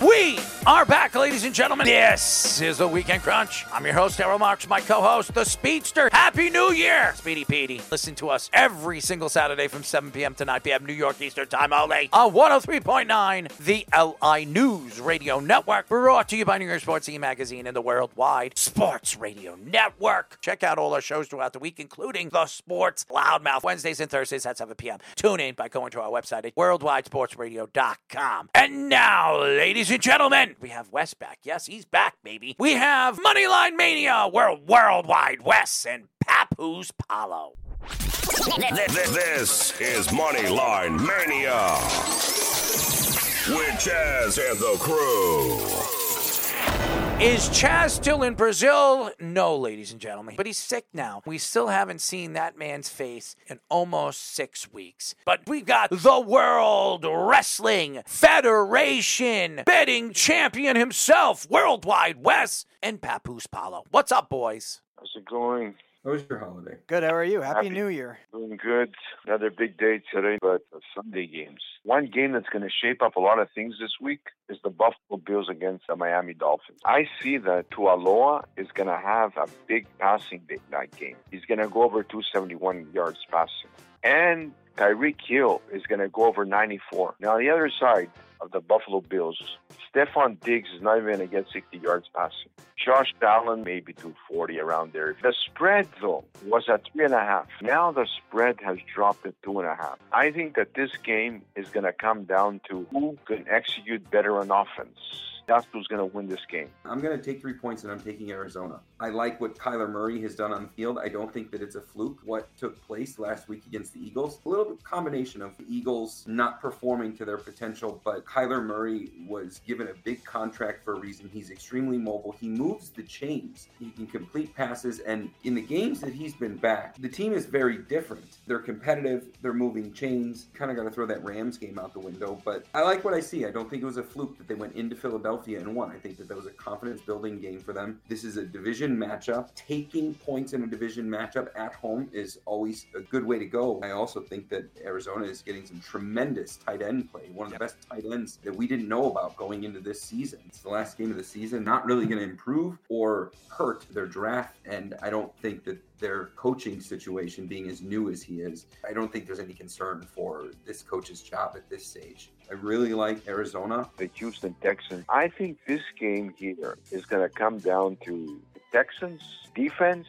We are back, ladies and gentlemen. This is the Weekend Crunch. I'm your host, Errol Marks, my co host, the Speedster. Happy New Year, Speedy Petey. Listen to us every single Saturday from 7 p.m. to 9 p.m. New York Eastern Time only on uh, 103.9, the LI News Radio Network. Brought to you by New York Sports E Magazine and the Worldwide Sports Radio Network. Check out all our shows throughout the week, including the Sports Loudmouth, Wednesdays and Thursdays at 7 p.m. Tune in by going to our website at worldwidesportsradio.com. And now, ladies and gentlemen, we have Wes back. Yes, he's back, baby. We have Moneyline Mania, World Worldwide Wes and Papoose Paulo. This is Moneyline Mania with Chaz and the crew. Is Chaz still in Brazil? No, ladies and gentlemen. But he's sick now. We still haven't seen that man's face in almost six weeks. But we've got the World Wrestling Federation betting champion himself, Worldwide Wes, and Papoose Paulo. What's up, boys? How's it going? How was your holiday? Good. How are you? Happy, Happy- New Year. Doing good. Another big day today, but uh, Sunday games. One game that's going to shape up a lot of things this week is the Buffalo Bills against the Miami Dolphins. I see that Tualoa is going to have a big passing day that game. He's going to go over 271 yards passing. And Tyreek Hill is going to go over 94. Now, on the other side of the Buffalo Bills, Stefon Diggs is not even going to get 60 yards passing. Josh Allen maybe 240 around there. The spread though was at three and a half. Now the spread has dropped to two and a half. I think that this game is going to come down to who can execute better on offense. Who's going to win this game. I'm going to take three points and I'm taking Arizona. I like what Kyler Murray has done on the field. I don't think that it's a fluke what took place last week against the Eagles. A little combination of the Eagles not performing to their potential, but Kyler Murray was given a big contract for a reason. He's extremely mobile. He moves the chains. He can complete passes. And in the games that he's been back, the team is very different. They're competitive. They're moving chains. Kind of got to throw that Rams game out the window. But I like what I see. I don't think it was a fluke that they went into Philadelphia and won. I think that that was a confidence building game for them. This is a division matchup. Taking points in a division matchup at home is always a good way to go. I also think that Arizona is getting some tremendous tight end play. One of the best tight ends that we didn't know about going into this season. It's the last game of the season. Not really going to improve or hurt their draft. And I don't think that their coaching situation being as new as he is, I don't think there's any concern for this coach's job at this stage. I really like Arizona. The Houston Texans. I think this game here is going to come down to the Texans defense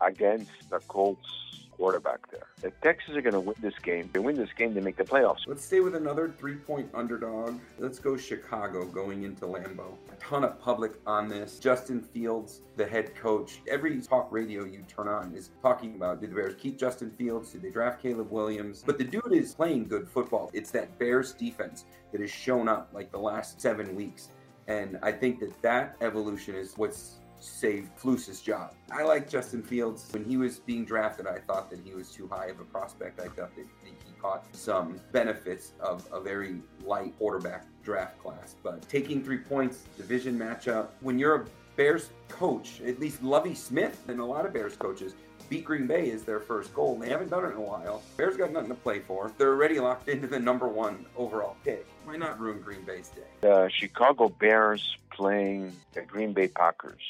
against the Colts quarterback there. The Texans are going to win this game. They win this game, they make the playoffs. Let's stay with another three point underdog. Let's go Chicago going into Lambeau. A ton of public on this. Justin Fields, the head coach. Every talk radio you turn on is talking about did the Bears keep Justin Fields? Did they draft Caleb Williams? But the dude is playing good football. It's that Bears defense that has shown up like the last seven weeks. And I think that that evolution is what's saved Flus's job. I like Justin Fields. When he was being drafted, I thought that he was too high of a prospect. I thought that he caught some benefits of a very light quarterback draft class. But taking three points, division matchup, when you're a Bears coach, at least Lovie Smith and a lot of Bears coaches, beat Green Bay is their first goal. They haven't done it in a while. Bears got nothing to play for. They're already locked into the number one overall pick. Why not ruin Green Bay's day? The Chicago Bears playing the Green Bay Packers.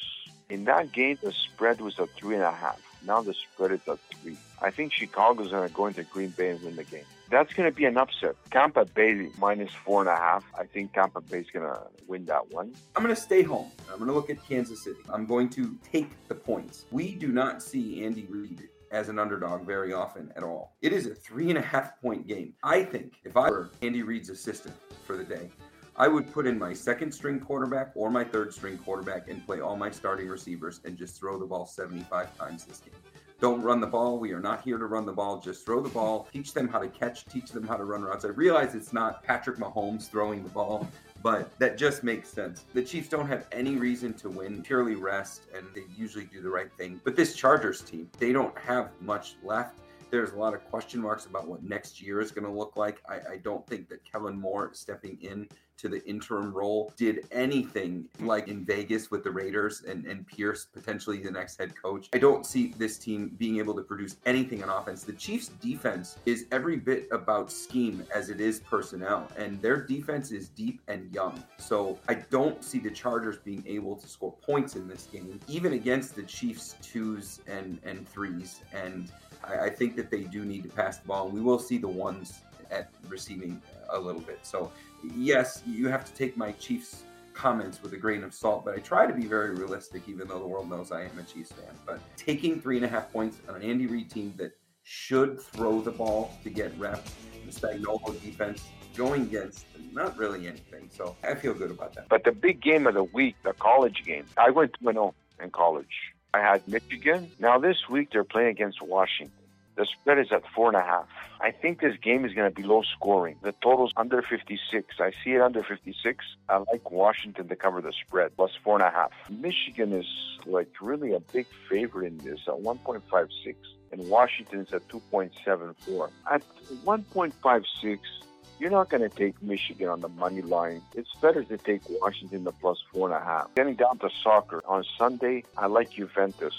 In that game, the spread was a three and a half. Now the spread is a three. I think Chicago's going to go into Green Bay and win the game. That's going to be an upset. Tampa Bay minus four and a half. I think Tampa Bay's going to win that one. I'm going to stay home. I'm going to look at Kansas City. I'm going to take the points. We do not see Andy Reid as an underdog very often at all. It is a three and a half point game. I think if I were Andy Reid's assistant for the day, I would put in my second string quarterback or my third string quarterback and play all my starting receivers and just throw the ball 75 times this game. Don't run the ball. We are not here to run the ball. Just throw the ball. Teach them how to catch. Teach them how to run routes. I realize it's not Patrick Mahomes throwing the ball, but that just makes sense. The Chiefs don't have any reason to win, purely rest, and they usually do the right thing. But this Chargers team, they don't have much left. There's a lot of question marks about what next year is going to look like. I, I don't think that Kellen Moore stepping in to the interim role did anything like in Vegas with the Raiders and, and Pierce potentially the next head coach. I don't see this team being able to produce anything on offense. The Chiefs' defense is every bit about scheme as it is personnel, and their defense is deep and young. So I don't see the Chargers being able to score points in this game, even against the Chiefs' twos and, and threes. And I, I think that they do need to pass the ball. And we will see the ones at receiving a little bit. So yes, you have to take my Chiefs comments with a grain of salt, but I try to be very realistic, even though the world knows I am a Chiefs fan. But taking three and a half points on an Andy Reid team that should throw the ball to get reps, the Spagnuolo defense going against not really anything. So I feel good about that. But the big game of the week, the college game, I went 2 0 in college. I had Michigan. Now this week they're playing against Washington. The spread is at four and a half. I think this game is going to be low scoring. The total's under 56. I see it under 56. I like Washington to cover the spread, plus four and a half. Michigan is like really a big favorite in this at 1.56, and Washington is at 2.74. At 1.56, you're not going to take Michigan on the money line. It's better to take Washington the plus four and a half. Getting down to soccer on Sunday, I like Juventus.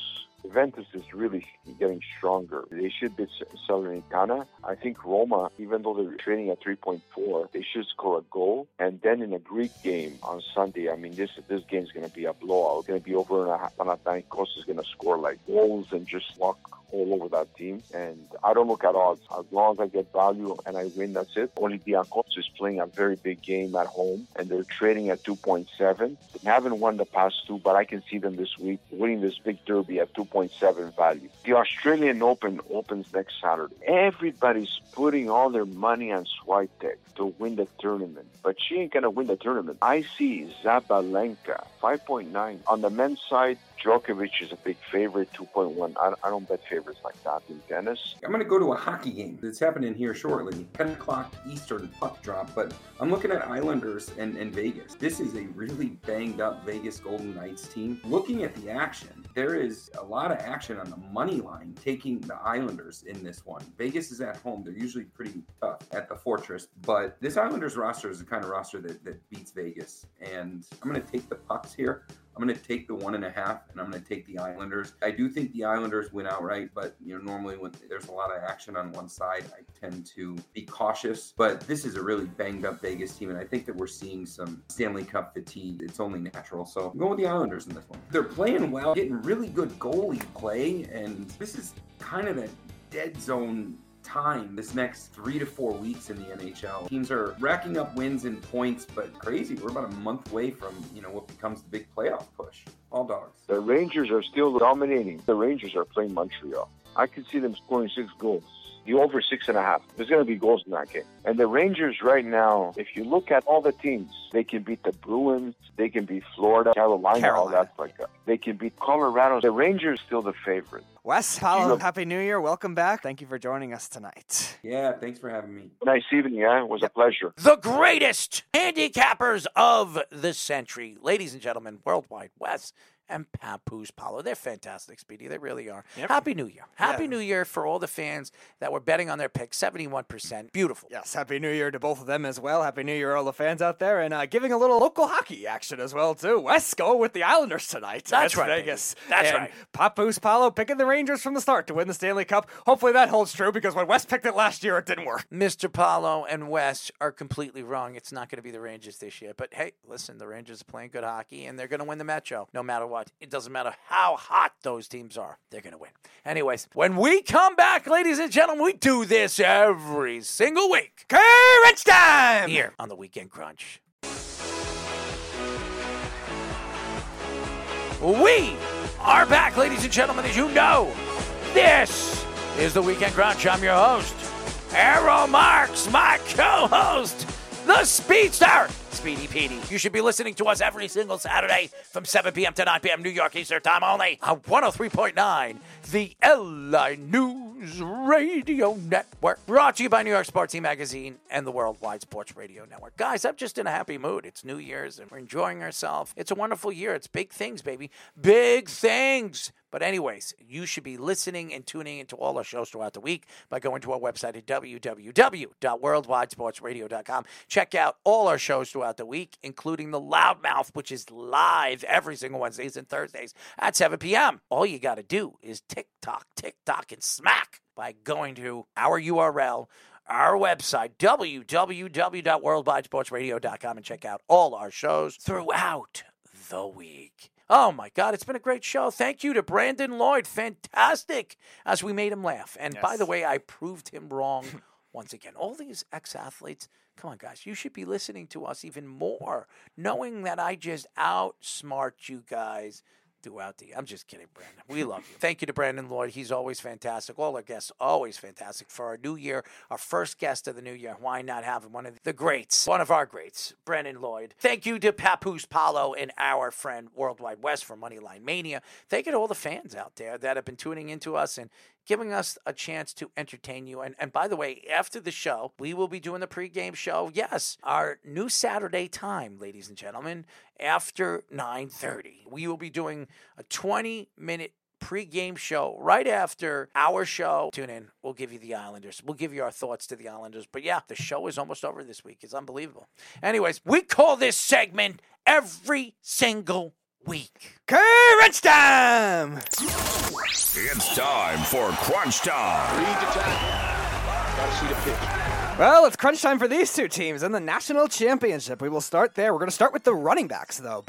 Juventus is really getting stronger. They should beat Salernitana. I think Roma, even though they're trading at 3.4, they should score a goal. And then in a Greek game on Sunday, I mean, this this game is going to be a blowout. It's going to be over and a half. Panathinaikos is going to score like goals and just walk all over that team. And I don't look at odds. As long as I get value and I win, that's it. Olympiacos is playing a very big game at home, and they're trading at 2.7. They haven't won the past two, but I can see them this week winning this big derby at 2.7 value. The Australian Open opens next Saturday. Everybody's putting all their money on Swiatek to win the tournament, but she ain't gonna win the tournament. I see Sabalenka 5.9 on the men's side. Djokovic is a big favorite, 2.1. I, I don't bet favorites like that in tennis. I'm going to go to a hockey game that's happening here shortly. 10 o'clock Eastern puck drop, but I'm looking at Islanders and, and Vegas. This is a really banged up Vegas Golden Knights team. Looking at the action, there is a lot of action on the money line taking the Islanders in this one. Vegas is at home. They're usually pretty tough at the Fortress, but this Islanders roster is the kind of roster that, that beats Vegas. And I'm going to take the pucks here. I'm going to take the one and a half, and I'm going to take the Islanders. I do think the Islanders win outright, but you know normally when there's a lot of action on one side, I tend to be cautious. But this is a really banged up Vegas team, and I think that we're seeing some Stanley Cup fatigue. It's only natural, so I'm going with the Islanders in this one. They're playing well, getting really good goalie play, and this is kind of a dead zone time this next three to four weeks in the NHL. Teams are racking up wins and points, but crazy. We're about a month away from, you know, what becomes the big playoff push. All dogs. The Rangers are still dominating. The Rangers are playing Montreal. I can see them scoring six goals. The over six and a half. There's going to be goals in that game. And the Rangers right now, if you look at all the teams, they can beat the Bruins, they can beat Florida, Carolina, all that like that. They can beat Colorado. The Rangers still the favorite. Wes, Paolo, know- Happy New Year. Welcome back. Thank you for joining us tonight. Yeah, thanks for having me. Nice evening, yeah. It was a pleasure. the greatest handicappers of the century. Ladies and gentlemen, worldwide, Wes and Papoose Paulo. They're fantastic, Speedy. They really are. Yep. Happy New Year. Happy Yeah. New Year for all the fans that were betting on their pick. 71%. Beautiful. Yes, Happy New Year to both of them as well. Happy New Year, all the fans out there, and uh, giving a little local hockey action as well too. Wes go with the Islanders tonight. That's right, baby. Vegas. That's and right. Papoose Paulo picking the Rangers from the start to win the Stanley Cup. Hopefully that holds true because when Wes picked it last year, it didn't work. Mr. Paulo and Wes are completely wrong. It's not going to be the Rangers this year. But hey, listen, the Rangers are playing good hockey and they're going to win the Metro no matter what. But it doesn't matter how hot those teams are, they're going to win. Anyways, when we come back, ladies and gentlemen, we do this every single week Courage time! here on the Weekend Crunch. We are back, ladies and gentlemen, as you know. This is the Weekend Crunch. I'm your host, Arrow Marks, my co-host, the Speedster, Speedy Petey. You should be listening to us every single Saturday from 7 p.m. to 9 p.m. New York Eastern Time only on 103.9, the LI News Radio Network. Brought to you by New York Sports Team Magazine and the Worldwide Sports Radio Network. Guys, I'm just in a happy mood. It's New Year's and we're enjoying ourselves. It's a wonderful year. It's big things, baby. Big things. But, anyways, you should be listening and tuning into all our shows throughout the week by going to our website at www.worldwidesportsradio.com. Check out all our shows throughout the week, including The Loudmouth, which is live every single Wednesdays and Thursdays at 7 p.m. All you got to do is TikTok, TikTok, and smack by going to our URL our website, www.worldwidesportsradio.com, and check out all our shows throughout the week. Oh my God, it's been a great show. Thank you to Brandon Lloyd. Fantastic as we made him laugh. And by the way, I proved him wrong once again. All these ex athletes, come on, guys, you should be listening to us even more, knowing that I just outsmart you guys throughout the. I'm just kidding, Brandon. We love you. Thank you to Brandon Lloyd. He's always fantastic. All our guests always fantastic for our new year, our first guest of the new year. Why not have? One of the greats, one of our greats, Brandon Lloyd. Thank you to Papoose Paulo and our friend Worldwide West for Moneyline Mania. Thank you to all the fans out there that have been tuning into us and giving us a chance to entertain you. And, and by the way, after the show, we will be doing the pregame show. Yes, our new Saturday time, ladies and gentlemen, after 9.30. We will be doing a 20-minute pregame show right after our show. Tune in. We'll give you the Islanders. We'll give you our thoughts to the Islanders. But yeah, the show is almost over this week. It's unbelievable. Anyways, we call this segment every single week. Courage time! It's time for Crunch Time. Read the time. Gotta see the pitch. Well, it's crunch time for these two teams in the national championship. We will start there. We're going to start with the running backs, though.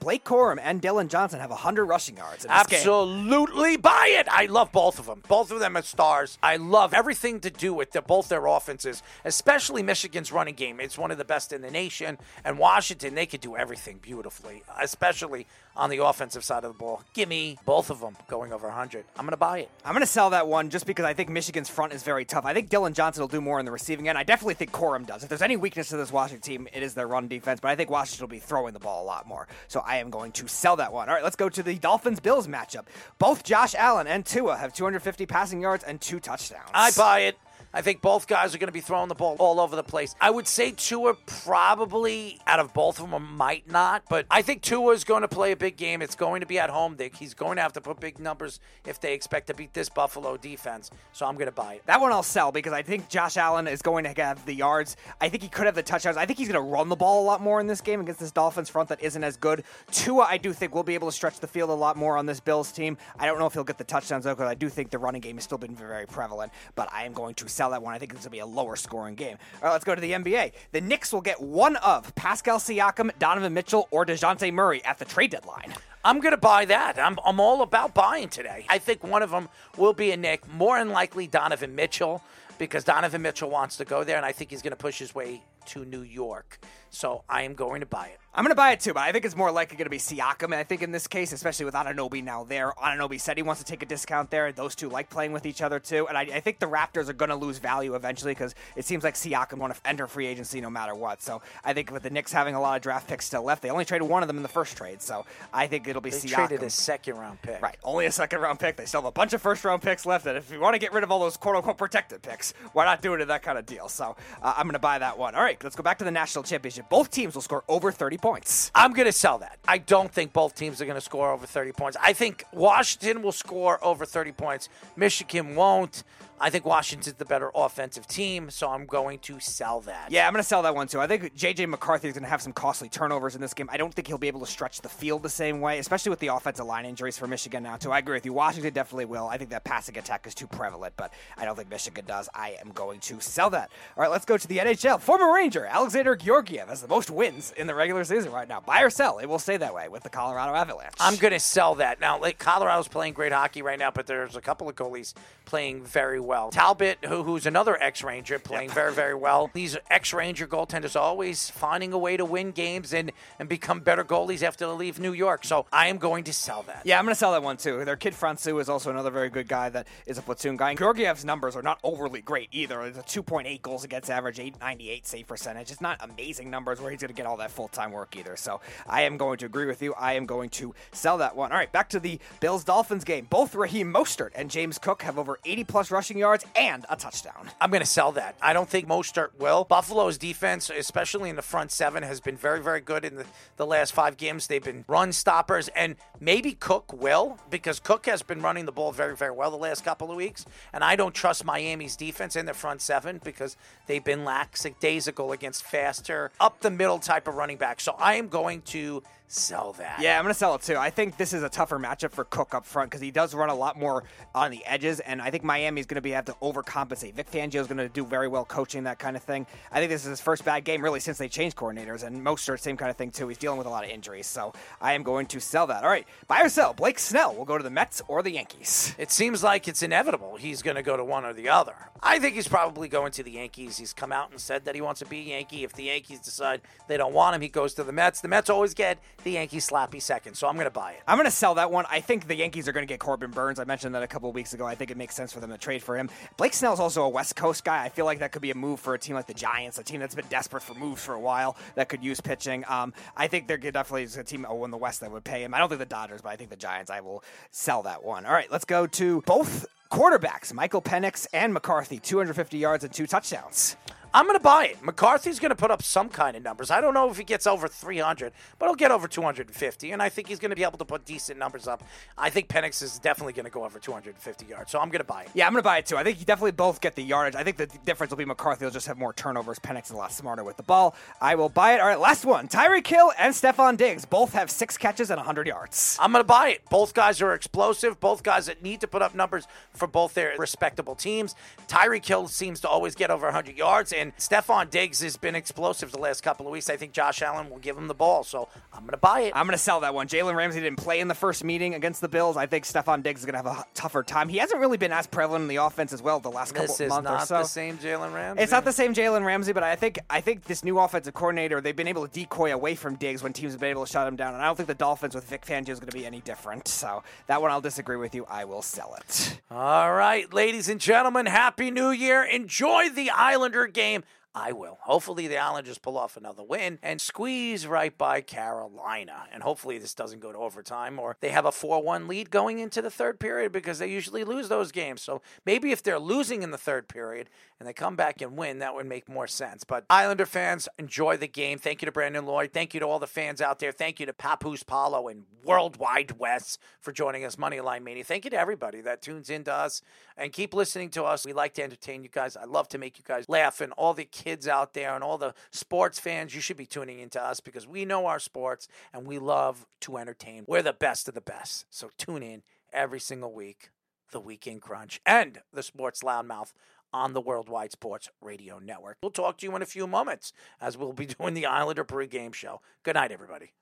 Blake Corum and Dillon Johnson have 100 rushing yards this game. Absolutely buy it. I love both of them. Both of them are stars. I love everything to do with the, both their offenses, especially Michigan's running game. It's one of the best in the nation. And Washington, they could do everything beautifully, especially on the offensive side of the ball. Give me both of them going over 100. I'm going to buy it. I'm going to sell that one just because I think Michigan's front is very tough. I think Dillon Johnson will do more in the receiving end. I definitely think Corum does. If there's any weakness to this Washington team, it is their run defense, but I think Washington will be throwing the ball a lot more. So I am going to sell that one. All right, let's go to the Dolphins Bills matchup. Both Josh Allen and Tua have 250 passing yards and two touchdowns. I buy it. I think both guys are going to be throwing the ball all over the place. I would say Tua probably out of both of them might not, but I think Tua is going to play a big game. It's going to be at home. He's going to have to put big numbers if they expect to beat this Buffalo defense. So I'm going to buy it. That one I'll sell because I think Josh Allen is going to have the yards. I think he could have the touchdowns. I think he's going to run the ball a lot more in this game against this Dolphins front that isn't as good. Tua, I do think will be able to stretch the field a lot more on this Bills team. I don't know if he'll get the touchdowns though because I do think the running game has still been very prevalent. But I am going to sell that one. I think this will be a lower scoring game. All right, let's go to the NBA. The Knicks will get one of Pascal Siakam, Donovan Mitchell, or Dejounte Murray at the trade deadline. I'm going to buy that. I'm, I'm all about buying today. I think one of them will be a Knick, more than likely Donovan Mitchell, because Donovan Mitchell wants to go there, and I think he's going to push his way to New York. So I am going to buy it. I'm going to buy it too, but I think it's more likely going to be Siakam. And I think in this case, especially with Anunoby now there, Anunoby said he wants to take a discount there. Those two like playing with each other too. And I, I think the Raptors are going to lose value eventually because it seems like Siakam want to enter free agency no matter what. So I think with the Knicks having a lot of draft picks still left, they only traded one of them in the first trade. So I think it'll be They Siakam. traded a second round pick. Right, only a second round pick. They still have a bunch of first round picks left. And if you want to get rid of all those quote unquote protected picks, why not do it in that kind of deal? So uh, I'm going to buy that one. All right, let's go back to the national championship. Both teams will score over 30 points. I'm going to sell that. I don't think both teams are going to score over 30 points. I think Washington will score over 30 points. Michigan won't. I think Washington's the better offensive team, so I'm going to sell that. Yeah, I'm going to sell that one too. I think JJ McCarthy is going to have some costly turnovers in this game. I don't think he'll be able to stretch the field the same way, especially with the offensive line injuries for Michigan now too. I agree with you. Washington definitely will. I think that passing attack is too prevalent, but I don't think Michigan does. I am going to sell that. All right, let's go to the NHL. Former Ranger Alexander Georgiev has the most wins in the regular season right now. Buy or sell? It will stay that way with the Colorado Avalanche. I'm going to sell that. Now, like, Colorado's playing great hockey right now, but there's a couple of goalies playing very well. Talbot, who, who's another ex-Ranger, playing very, very well. These ex-Ranger goaltenders always finding a way to win games and, and become better goalies after they leave New York. So I am going to sell that. Yeah, I'm going to sell that one too. Their kid Francouz is also another very good guy that is a platoon guy. And Georgiev's numbers are not overly great either. It's a 2.8 goals against average, 898 save percentage. It's not amazing numbers where he's going to get all that full time work either. So I am going to agree with you. I am going to sell that one. All right, back to the Bills Dolphins game. Both Raheem Mostert and James Cook have over 80 plus rushing yards and a touchdown. I'm going to sell that. I don't think Mostert will. Buffalo's defense, especially in the front seven, has been very, very good in the, the last five games. They've been run stoppers, and maybe Cook will because Cook has been running the ball very, very well the last couple of weeks. And I don't trust Miami's defense in the front seven because they've been lackadaisical against faster, up the middle type of running back. So I am going to sell that. Yeah, I'm going to sell it too. I think this is a tougher matchup for Cook up front because he does run a lot more on the edges, and I think Miami's going to be have to overcompensate. Vic Fangio is going to do very well coaching that kind of thing. I think this is his first bad game really since they changed coordinators, and most Mostert same kind of thing too. He's dealing with a lot of injuries, so I am going to sell that. All right, buy or sell. Blake Snell will go to the Mets or the Yankees. It seems like it's inevitable he's going to go to one or the other. I think he's probably going to the Yankees. He's come out and said that he wants to be a Yankee. If the Yankees decide they don't want him, he goes to the Mets. The Mets always get the Yankees slappy second, so I'm going to buy it. I'm going to sell that one. I think the Yankees are going to get Corbin Burnes. I mentioned that a couple of weeks ago. I think it makes sense for them to trade for him. Blake Snell's also a West Coast guy. I feel like that could be a move for a team like the Giants, a team that's been desperate for moves for a while that could use pitching. Um, I think they're definitely a team oh, in the West that would pay him. I don't think the Dodgers, but I think the Giants. I will sell that one. All right, let's go to both quarterbacks, Michael Penix and McCarthy, 250 yards and two touchdowns. I'm going to buy it. McCarthy's going to put up some kind of numbers. I don't know if he gets over 300, but he'll get over 250, and I think he's going to be able to put decent numbers up. I think Penix is definitely going to go over 250 yards, so I'm going to buy it. Yeah, I'm going to buy it too. I think you definitely both get the yardage. I think the difference will be McCarthy will just have more turnovers. Penix is a lot smarter with the ball. I will buy it. All right, last one. Tyreek Hill and Stefon Diggs both have six catches and 100 yards. I'm going to buy it. Both guys are explosive. Both guys that need to put up numbers for both their respectable teams. Tyreek Hill seems to always get over 100 yards, and Stefon Diggs has been explosive the last couple of weeks. I think Josh Allen will give him the ball, so I'm going to buy it. I'm going to sell that one. Jalen Ramsey didn't play in the first meeting against the Bills. I think Stefon Diggs is going to have a tougher time. He hasn't really been as prevalent in the offense as well the last couple This months or not so. the same Jalen Ramsey. It's not the same Jalen Ramsey, but I think I think this new offensive coordinator they've been able to decoy away from Diggs when teams have been able to shut him down, and I don't think the Dolphins with Vic Fangio is going to be any different. So that one I'll disagree with you. I will sell it. All right, ladies and gentlemen, Happy New Year. Enjoy the Islander game game I will. Hopefully, the Islanders pull off another win and squeeze right by Carolina. And hopefully, this doesn't go to overtime or they have a 4 1 lead going into the third period because they usually lose those games. So maybe if they're losing in the third period and they come back and win, that would make more sense. But Islander fans, enjoy the game. Thank you to Brandon Lloyd. Thank you to all the fans out there. Thank you to Papoose Paulo and Worldwide West for joining us, Moneyline Mania. Thank you to everybody that tunes in to us and keep listening to us. We like to entertain you guys. I love to make you guys laugh and all the kids out there and all the sports fans, you should be tuning into us because we know our sports and we love to entertain. We're the best of the best. So tune in every single week, the Weekend Crunch and the Sports Loudmouth on the Worldwide Sports Radio Network. We'll talk to you in a few moments as we'll be doing the Islander pregame show. Good night, everybody.